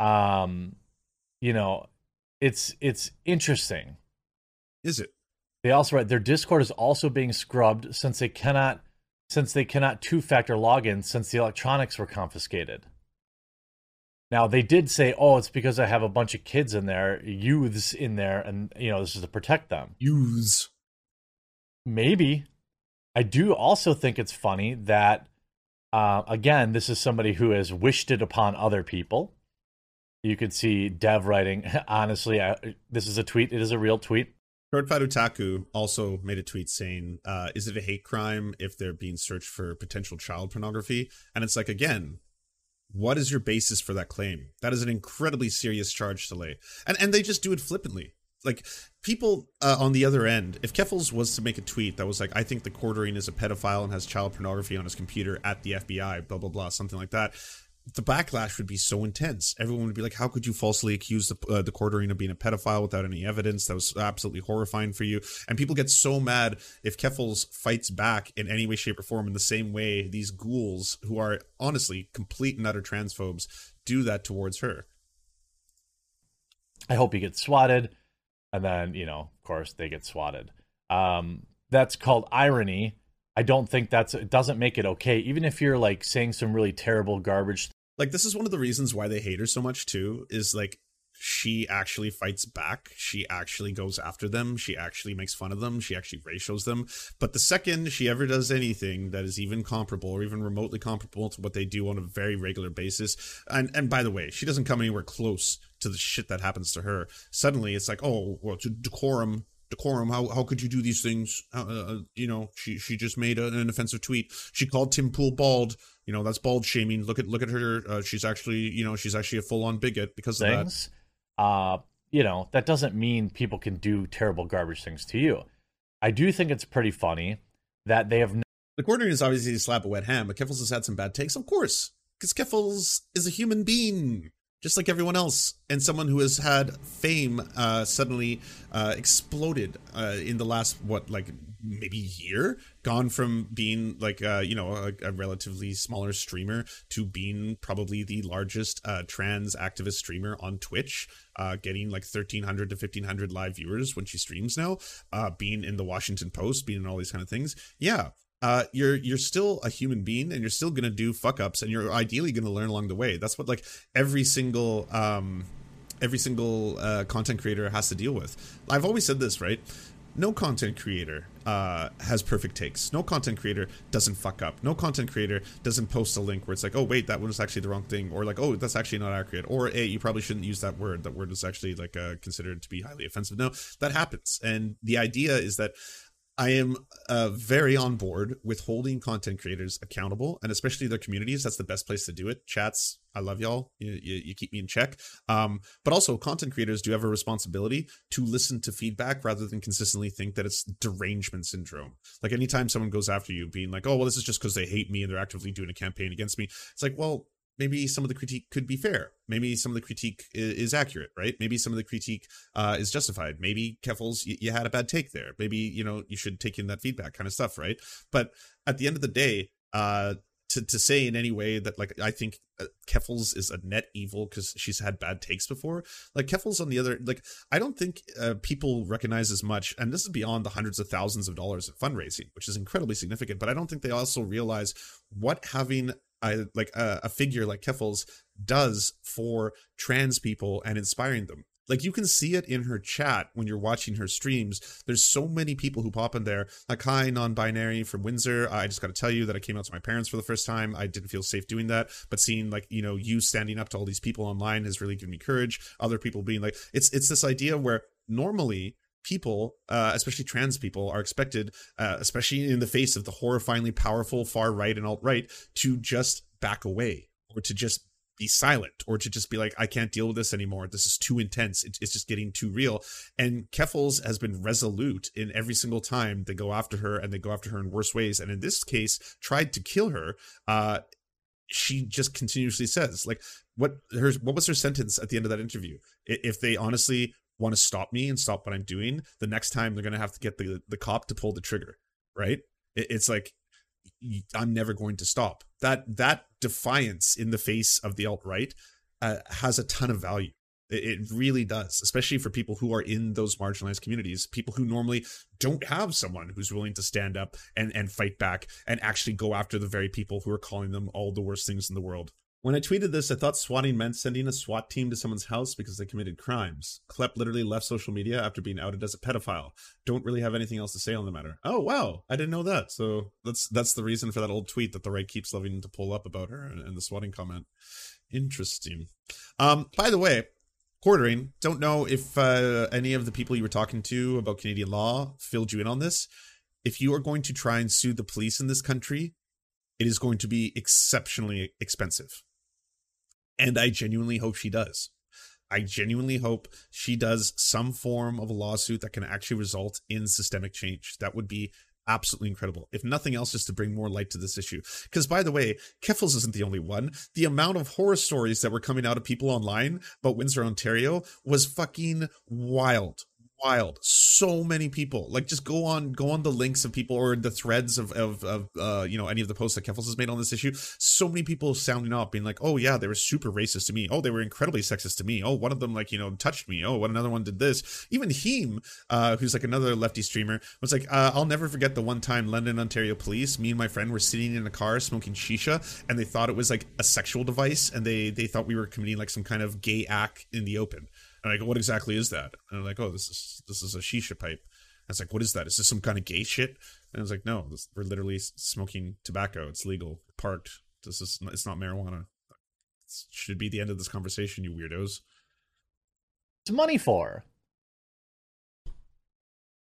Um, you know, it's it's interesting. Is it? They also write their Discord is also being scrubbed since they cannot since they cannot two-factor login since the electronics were confiscated. Now they did say, "Oh, it's because I have a bunch of kids in there, youths in there, and you know this is to protect them." Youths. Maybe. I do also think it's funny that, uh, again, this is somebody who has wished it upon other people. You could see Dev writing, honestly, I, this is a tweet. It is a real tweet. Shortfat Utaku also made a tweet saying, uh, is it a hate crime if they're being searched for potential child pornography? And it's like, again, what is your basis for that claim? That is an incredibly serious charge to lay. And, and they just do it flippantly. Like, people uh, on the other end, if Keffals was to make a tweet that was like, I think the Quartering is a pedophile and has child pornography on his computer at the FBI, blah, blah, blah, something like that, the backlash would be so intense. Everyone would be like, "How could you falsely accuse the uh, the quartering of being a pedophile without any evidence? That was absolutely horrifying for you." And people get so mad if Keffals fights back in any way, shape, or form in the same way these ghouls, who are honestly complete and utter transphobes, do that towards her. I hope he gets swatted, and then you know, of course, they get swatted. Um, that's called irony. I don't think that's it doesn't make it okay. Even if you're like saying some really terrible garbage like this is one of the reasons why they hate her so much too is like she actually fights back. She actually goes after them. She actually makes fun of them. She actually ratios them. But the second she ever does anything that is even comparable or even remotely comparable to what they do on a very regular basis and and by the way she doesn't come anywhere close to the shit that happens to her. Suddenly it's like oh well to decorum. Decorum. How how could you do these things? Uh, uh, you know she she just made a, an offensive tweet. She called tim pool bald you know that's bald shaming look at look at her uh, she's actually you know she's actually a full-on bigot because things. of that uh you know, that doesn't mean people can do terrible garbage things to you. I do think it's pretty funny that they have. No- the quartering is obviously a slap a wet ham, but Keffals has had some bad takes, of course, because Keffals is a human being just like everyone else, and someone who has had fame uh, suddenly uh, exploded uh, in the last what like maybe year, gone from being like uh, you know a, a, relatively smaller streamer to being probably the largest uh, trans activist streamer on Twitch, uh, getting like thirteen hundred to fifteen hundred live viewers when she streams now, being in the Washington Post, being in all these kind of things. Yeah, uh, you're you're still a human being and you're still gonna do fuck ups and you're ideally gonna learn along the way. That's what like every single um every single uh, content creator has to deal with. I've always said this, right? No content creator uh, has perfect takes. No content creator doesn't fuck up. No content creator doesn't post a link where it's like, oh wait, that one was actually the wrong thing, or like, oh that's actually not accurate, or hey, you probably shouldn't use that word. That word is actually like uh, considered to be highly offensive. No, that happens, and the idea is that I am uh, very on board with holding content creators accountable and especially their communities. That's the best place to do it. Chats, I love y'all. You, you, you keep me in check. Um, but also, content creators do have a responsibility to listen to feedback rather than consistently think that it's derangement syndrome. Like anytime someone goes after you, being like, oh, well, this is just because they hate me and they're actively doing a campaign against me. It's like, well, maybe some of the critique could be fair. Maybe some of the critique is, accurate, right? Maybe some of the critique uh, is justified. Maybe Keffals, you, you, had a bad take there. Maybe you know you should take in that feedback, kind of stuff, right? But at the end of the day, uh, to to say in any way that like I think uh, Keffals is a net evil because she's had bad takes before. Like Keffals on the other, like I don't think uh, people recognize as much, and this is beyond the hundreds of thousands of dollars of fundraising, which is incredibly significant. But I don't think they also realize what having a, like a, a figure like Keffals does for trans people and inspiring them. Like you can see it in her chat when you're watching her streams. There's so many people who pop in there. Like, hi, non-binary from Windsor. I just got to tell you that I came out to my parents for the first time. I didn't feel safe doing that, but seeing like you know you standing up to all these people online has really given me courage. Other people being like, it's it's this idea where normally people, uh, especially trans people, are expected, uh, especially in the face of the horrifyingly powerful far right and alt right, to just back away or to just be silent or to just be like, I can't deal with this anymore. This is too intense. It's just getting too real. And Keffals has been resolute in every single time they go after her and they go after her in worse ways. And in this case, tried to kill her. Uh, she just continuously says like what her what was her sentence at the end of that interview if they honestly want to stop me and stop what I'm doing, the next time they're going to have to get the, the cop to pull the trigger, right? It, it's like, I'm never going to stop. That that defiance in the face of the alt right uh, has a ton of value. It, it really does, especially for people who are in those marginalized communities, people who normally don't have someone who's willing to stand up and, and fight back and actually go after the very people who are calling them all the worst things in the world. When I tweeted this, I thought swatting meant sending a SWAT team to someone's house because they committed crimes. Klepp literally left social media after being outed as a pedophile. Don't really have anything else to say on the matter. Oh wow, I didn't know that. So that's that's the reason for that old tweet that the right keeps loving to pull up about her and, and the swatting comment. Interesting. Um, by the way, quartering. Don't know if uh, any of the people you were talking to about Canadian law filled you in on this. If you are going to try and sue the police in this country, it is going to be exceptionally expensive and I genuinely hope she does. I genuinely hope she does some form of a lawsuit that can actually result in systemic change. That would be absolutely incredible. If nothing else, just to bring more light to this issue. Because by the way, Keffals isn't the only one. The amount of horror stories that were coming out of people online about Windsor, Ontario was fucking wild wild. So many people like just go on go on the links of people or the threads of of, of uh you know any of the posts that Keffals has made on this issue. So many people sounding off being like oh yeah they were super racist to me. Oh they were incredibly sexist to me. Oh one of them like you know touched me. Oh what another one did this. Even Heem uh who's like another lefty streamer was like uh, I'll never forget the one time London Ontario police me and my friend were sitting in a car smoking shisha and they thought it was like a sexual device and they they thought we were committing like some kind of gay act in the open and I go, what exactly is that? And I'm like, oh, this is this is a shisha pipe. And it's like, what is that? Is this some kind of gay shit? And I was like, no, this, we're literally smoking tobacco. It's legal, parked. This is it's not marijuana. It should be the end of this conversation, you weirdos. It's money for.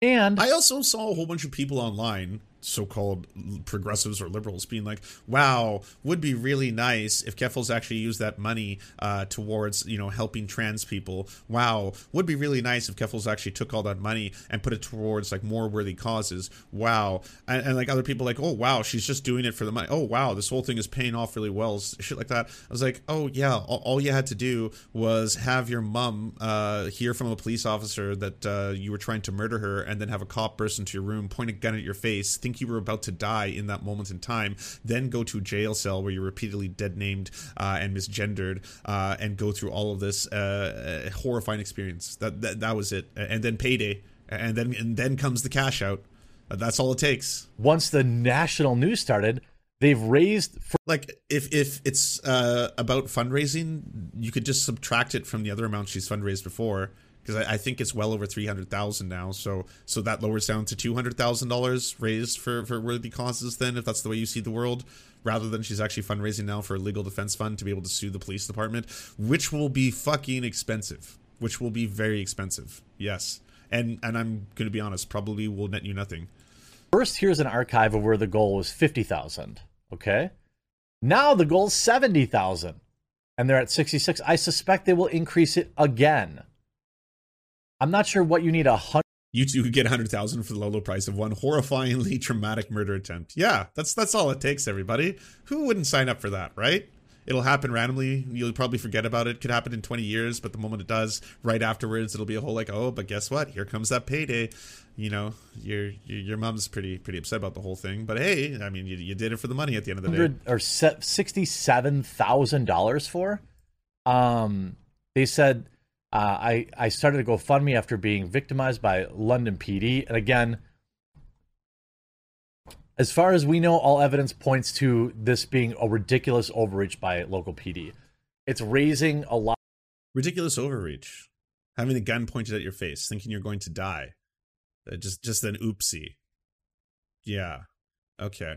And I also saw a whole bunch of people online so-called progressives or liberals being like, "Wow, would be really nice if Keffals actually used that money uh, towards you know helping trans people. Wow, would be really nice if Keffals actually took all that money and put it towards like more worthy causes. Wow, and, and like other people like, oh wow, she's just doing it for the money. Oh wow, this whole thing is paying off really well. Shit like that. I was like, oh yeah, all, all you had to do was have your mom uh, hear from a police officer that uh, you were trying to murder her, and then have a cop burst into your room, point a gun at your face, think you were about to die in that moment in time, then go to a jail cell where you're repeatedly dead named uh, and misgendered, uh, and go through all of this uh, horrifying experience. That, that that was it, and then payday, and then and then comes the cash out. That's all it takes. Once the national news started, they've raised for- like if if it's uh, about fundraising, you could just subtract it from the other amount she's fundraised before because I, I, think it's well over three hundred thousand now. So so that lowers down to two hundred thousand dollars raised for for worthy causes. Then, if that's the way you see the world, rather than she's actually fundraising now for a legal defense fund to be able to sue the police department, which will be fucking expensive. Which will be very expensive. Yes, and and I'm going to be honest, probably will net you nothing. First, here's an archive of where the goal was fifty thousand. Okay, now the goal is seventy thousand, and they're at sixty six. I suspect they will increase it again. I'm not sure what you need a hundred. You two could get a hundred thousand for the low, low price of one horrifyingly traumatic murder attempt. Yeah, that's that's all it takes, everybody. Who wouldn't sign up for that, right? It'll happen randomly. You'll probably forget about it. Could happen in 20 years, but the moment it does, right afterwards, it'll be a whole like, oh, but guess what? Here comes that payday. You know, your your, your mom's pretty pretty upset about the whole thing. But hey, I mean, you, you did it for the money at the end of the day. Or sixty-seven thousand dollars for. Um, they said uh, I I started a GoFundMe after being victimized by London PD, and again, as far as we know, all evidence points to this being a ridiculous overreach by local PD. It's raising a lot. Ridiculous overreach. Having a gun pointed at your face, thinking you're going to die. Uh, just, just an oopsie. Yeah. Okay.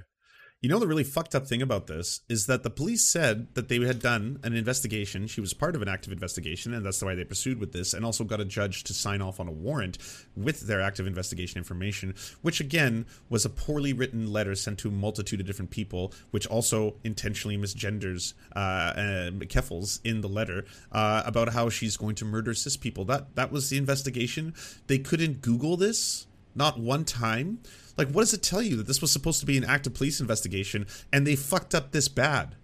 You know, the really fucked up thing about this is that the police said that they had done an investigation. She was part of an active investigation, and that's the why they pursued with this, and also got a judge to sign off on a warrant with their active investigation information, which again was a poorly written letter sent to a multitude of different people, which also intentionally misgenders uh, uh, Keffals in the letter uh, about how she's going to murder cis people. That that was the investigation. They couldn't Google this, not one time. Like, what does it tell you that this was supposed to be an active police investigation and they fucked up this bad?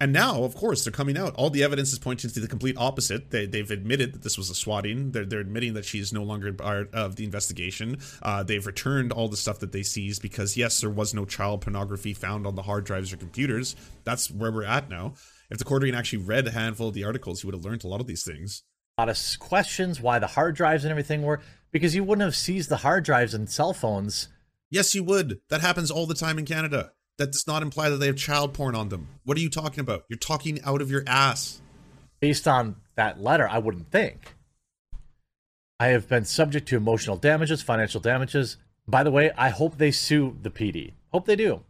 And now, of course, they're coming out. All the evidence is pointing to the complete opposite. They, have admitted that this was a swatting. They're, they're admitting that she's no longer part of the investigation. Uh, they've returned all the stuff that they seized because, yes, there was no child pornography found on the hard drives or computers. That's where we're at now. If the court actually read a handful of the articles, he would have learned a lot of these things. A lot of questions why the hard drives and everything were because you wouldn't have seized the hard drives and cell phones Yes, you would. That happens all the time in Canada. That does not imply that they have child porn on them. What are you talking about? You're talking out of your ass. Based on that letter, I wouldn't think. I have been subject to emotional damages, financial damages. By the way, I hope they sue the PD. Hope they do.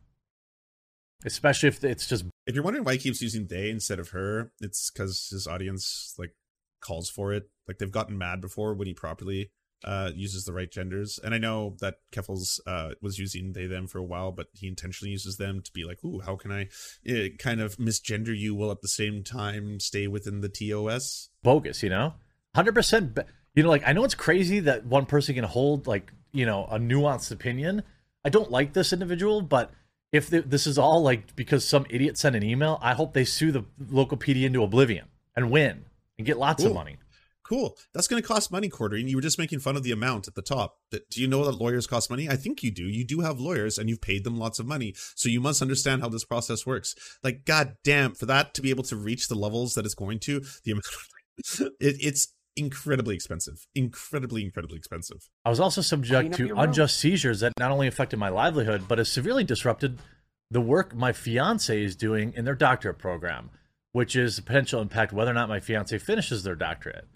Especially if it's just. If you're wondering why he keeps using they instead of her, it's because his audience like calls for it. Like they've gotten mad before when he properly uh, uses the right genders. And I know that Keffals uh, was using they them for a while, but he intentionally uses them to be like, "Ooh, how can I uh, kind of misgender you while at the same time stay within the TOS?" Bogus, you know, hundred percent. You know, like I know it's crazy that one person can hold like you know a nuanced opinion. I don't like this individual, but if this is all like because some idiot sent an email, I hope they sue the local PD into oblivion and win and get lots Ooh. of money. Cool. That's going to cost money, Quartering. You were just making fun of the amount at the top. Do you know that lawyers cost money? I think you do. You do have lawyers and you've paid them lots of money. So you must understand how this process works. Like, god damn, for that to be able to reach the levels that it's going to, the amount it, it's incredibly expensive. Incredibly, incredibly expensive. I was also subject to unjust seizures that not only affected my livelihood, but has severely disrupted the work my fiance is doing in their doctorate program, which is the potential impact whether or not my fiance finishes their doctorate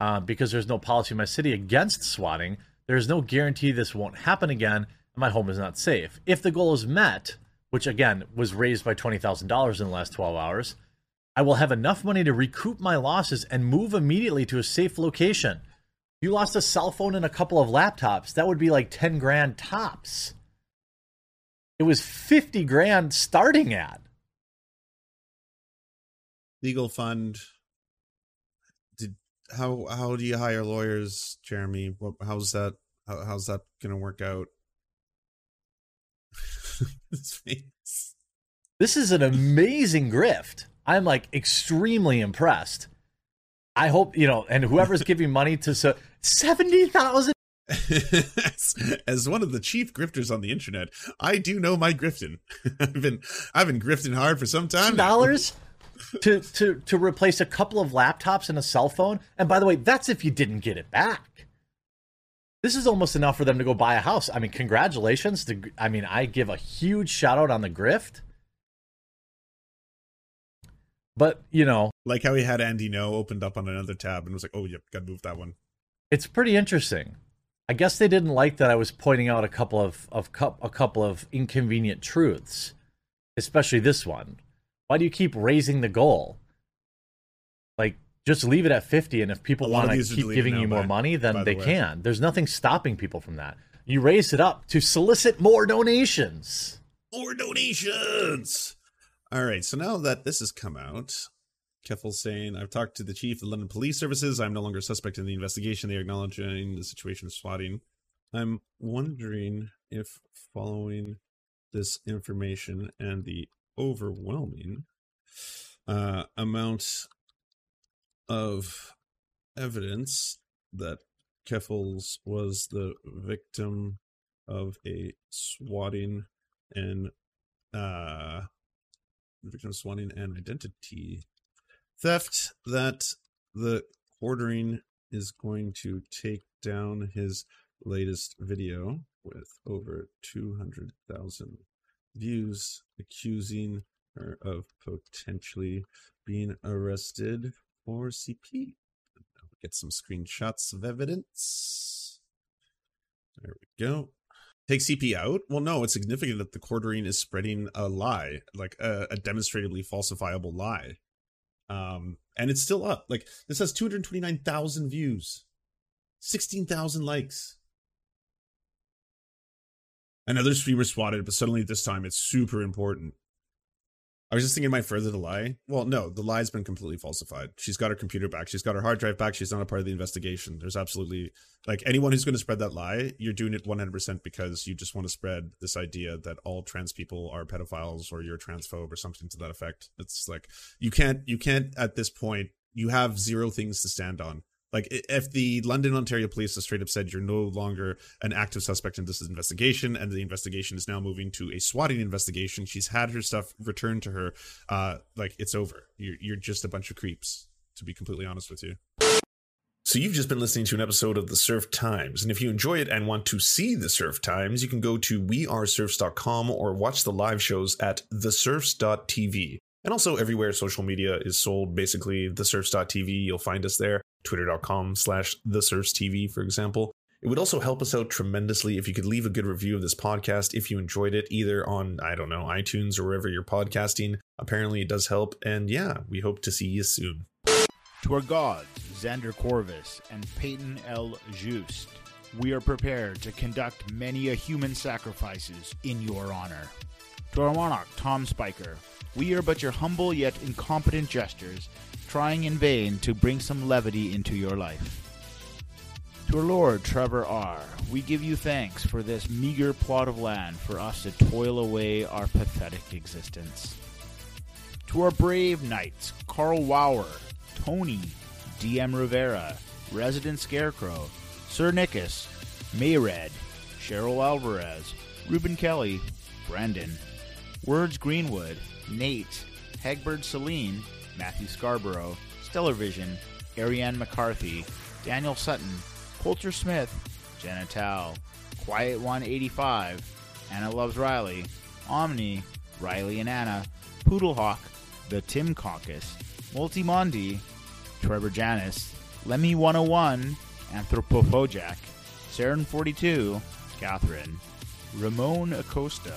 uh, because there's no policy in my city against swatting. There's no guarantee this won't happen again, and my home is not safe. If the goal is met, which again was raised by $20,000 in the last 12 hours, I will have enough money to recoup my losses and move immediately to a safe location. You lost a cell phone and a couple of laptops. That would be like 10 grand tops. it was 50 grand starting at. Legal fund. How how do you hire lawyers, Jeremy? What, how's that? How, how's that gonna work out? This is an amazing grift. I'm like extremely impressed. I hope, you know, and whoever's giving money to so 70,000 as, as one of the chief grifters on the internet, I do know my grifting. I've been I've been grifting hard for some time. dollars to to to replace a couple of laptops and a cell phone. And by the way, that's if you didn't get it back. This is almost enough for them to go buy a house. I mean, congratulations. To, I mean, I give a huge shout out on the grift. But, you know, Like how he had Andy Ngo opened up on another tab and was like, "Oh, yep, got to move that one." it's pretty interesting. I guess they didn't like that I was pointing out a couple of of a couple of inconvenient truths, especially this one. Why do you keep raising the goal? Like just leave it at 50 and if people A lot of want to keep giving you more by- money, then they way. can. There's nothing stopping people from that. You raise it up to solicit more donations. More donations. All right, so now that this has come out, Keffal's saying, I've talked to the chief of the London Police Services. I'm no longer a suspect in the investigation. They are acknowledging the situation of swatting. I'm wondering if following this information and the overwhelming uh, amount of evidence that Keffals was the victim of a swatting and uh victim swatting and identity theft that the quartering is going to take down his latest video with over 200,000 views accusing her of potentially being arrested for CP. Get some screenshots of evidence. There we go take CP out? Well, no, it's significant that the quartering is spreading a lie, like a, a demonstrably falsifiable lie. Um, and it's still up. Like this has 229,000 views, 16,000 likes. Another streamer swatted, but suddenly this time it's super important. I was just thinking, might further the lie. Well, no, the lie's been completely falsified. She's got her computer back. She's got her hard drive back. She's not a part of the investigation. There's absolutely like anyone who's going to spread that lie, you're doing it 100% because you just want to spread this idea that all trans people are pedophiles or you're transphobe or something to that effect. It's like you can't you can't at this point you have zero things to stand on. Like if the London Ontario Police has straight up said you're no longer an active suspect in this investigation, and the investigation is now moving to a swatting investigation, she's had her stuff returned to her. Uh, like it's over. You're you're just a bunch of creeps. To be completely honest with you. So you've just been listening to an episode of the Serf Times, and if you enjoy it and want to see the Serf Times, you can go to weareserfs.com or watch the live shows at theserfs.tv. And also everywhere social media is sold, basically theserfs.tv, you'll find us there. Twitter.com slash theserfstv, for example. It would also help us out tremendously if you could leave a good review of this podcast if you enjoyed it, either on, I don't know, iTunes or wherever you're podcasting. Apparently it does help. And yeah, we hope to see you soon. To our gods, Xander Corvus and Peyton L. Just, we are prepared to conduct many a human sacrifices in your honor. To our monarch, Tom Spiker, we are but your humble yet incompetent jesters, trying in vain to bring some levity into your life. To our Lord Trevor R., we give you thanks for this meager plot of land for us to toil away our pathetic existence. To our brave knights, Carl Wauer, Tony, DM Rivera, Resident Scarecrow, Sir Nickus, Mayred, Cheryl Alvarez, Ruben Kelly, Brendan, Words Greenwood, Nate, Hegbert Celine, Matthew Scarborough, Stellar Vision, Ariane McCarthy, Daniel Sutton, Coulter Smith, Jenna Tao, Quiet 185, Anna Loves Riley, Omni, Riley and Anna, Poodlehawk, The Tim Caucus, Multimondi, Trevor Janis, Lemmy 101, Anthropophojak, Saren 42, Catherine, Ramon Acosta,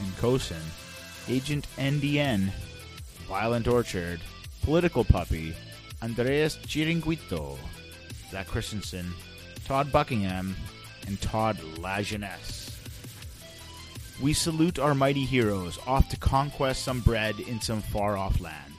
Nkosin, Agent NDN, Violent Orchard, Political Puppy, Andreas Chiringuito, Zach Christensen, Todd Buckingham, and Todd Lajeunesse. We salute our mighty heroes off to conquest some bread in some far off lands.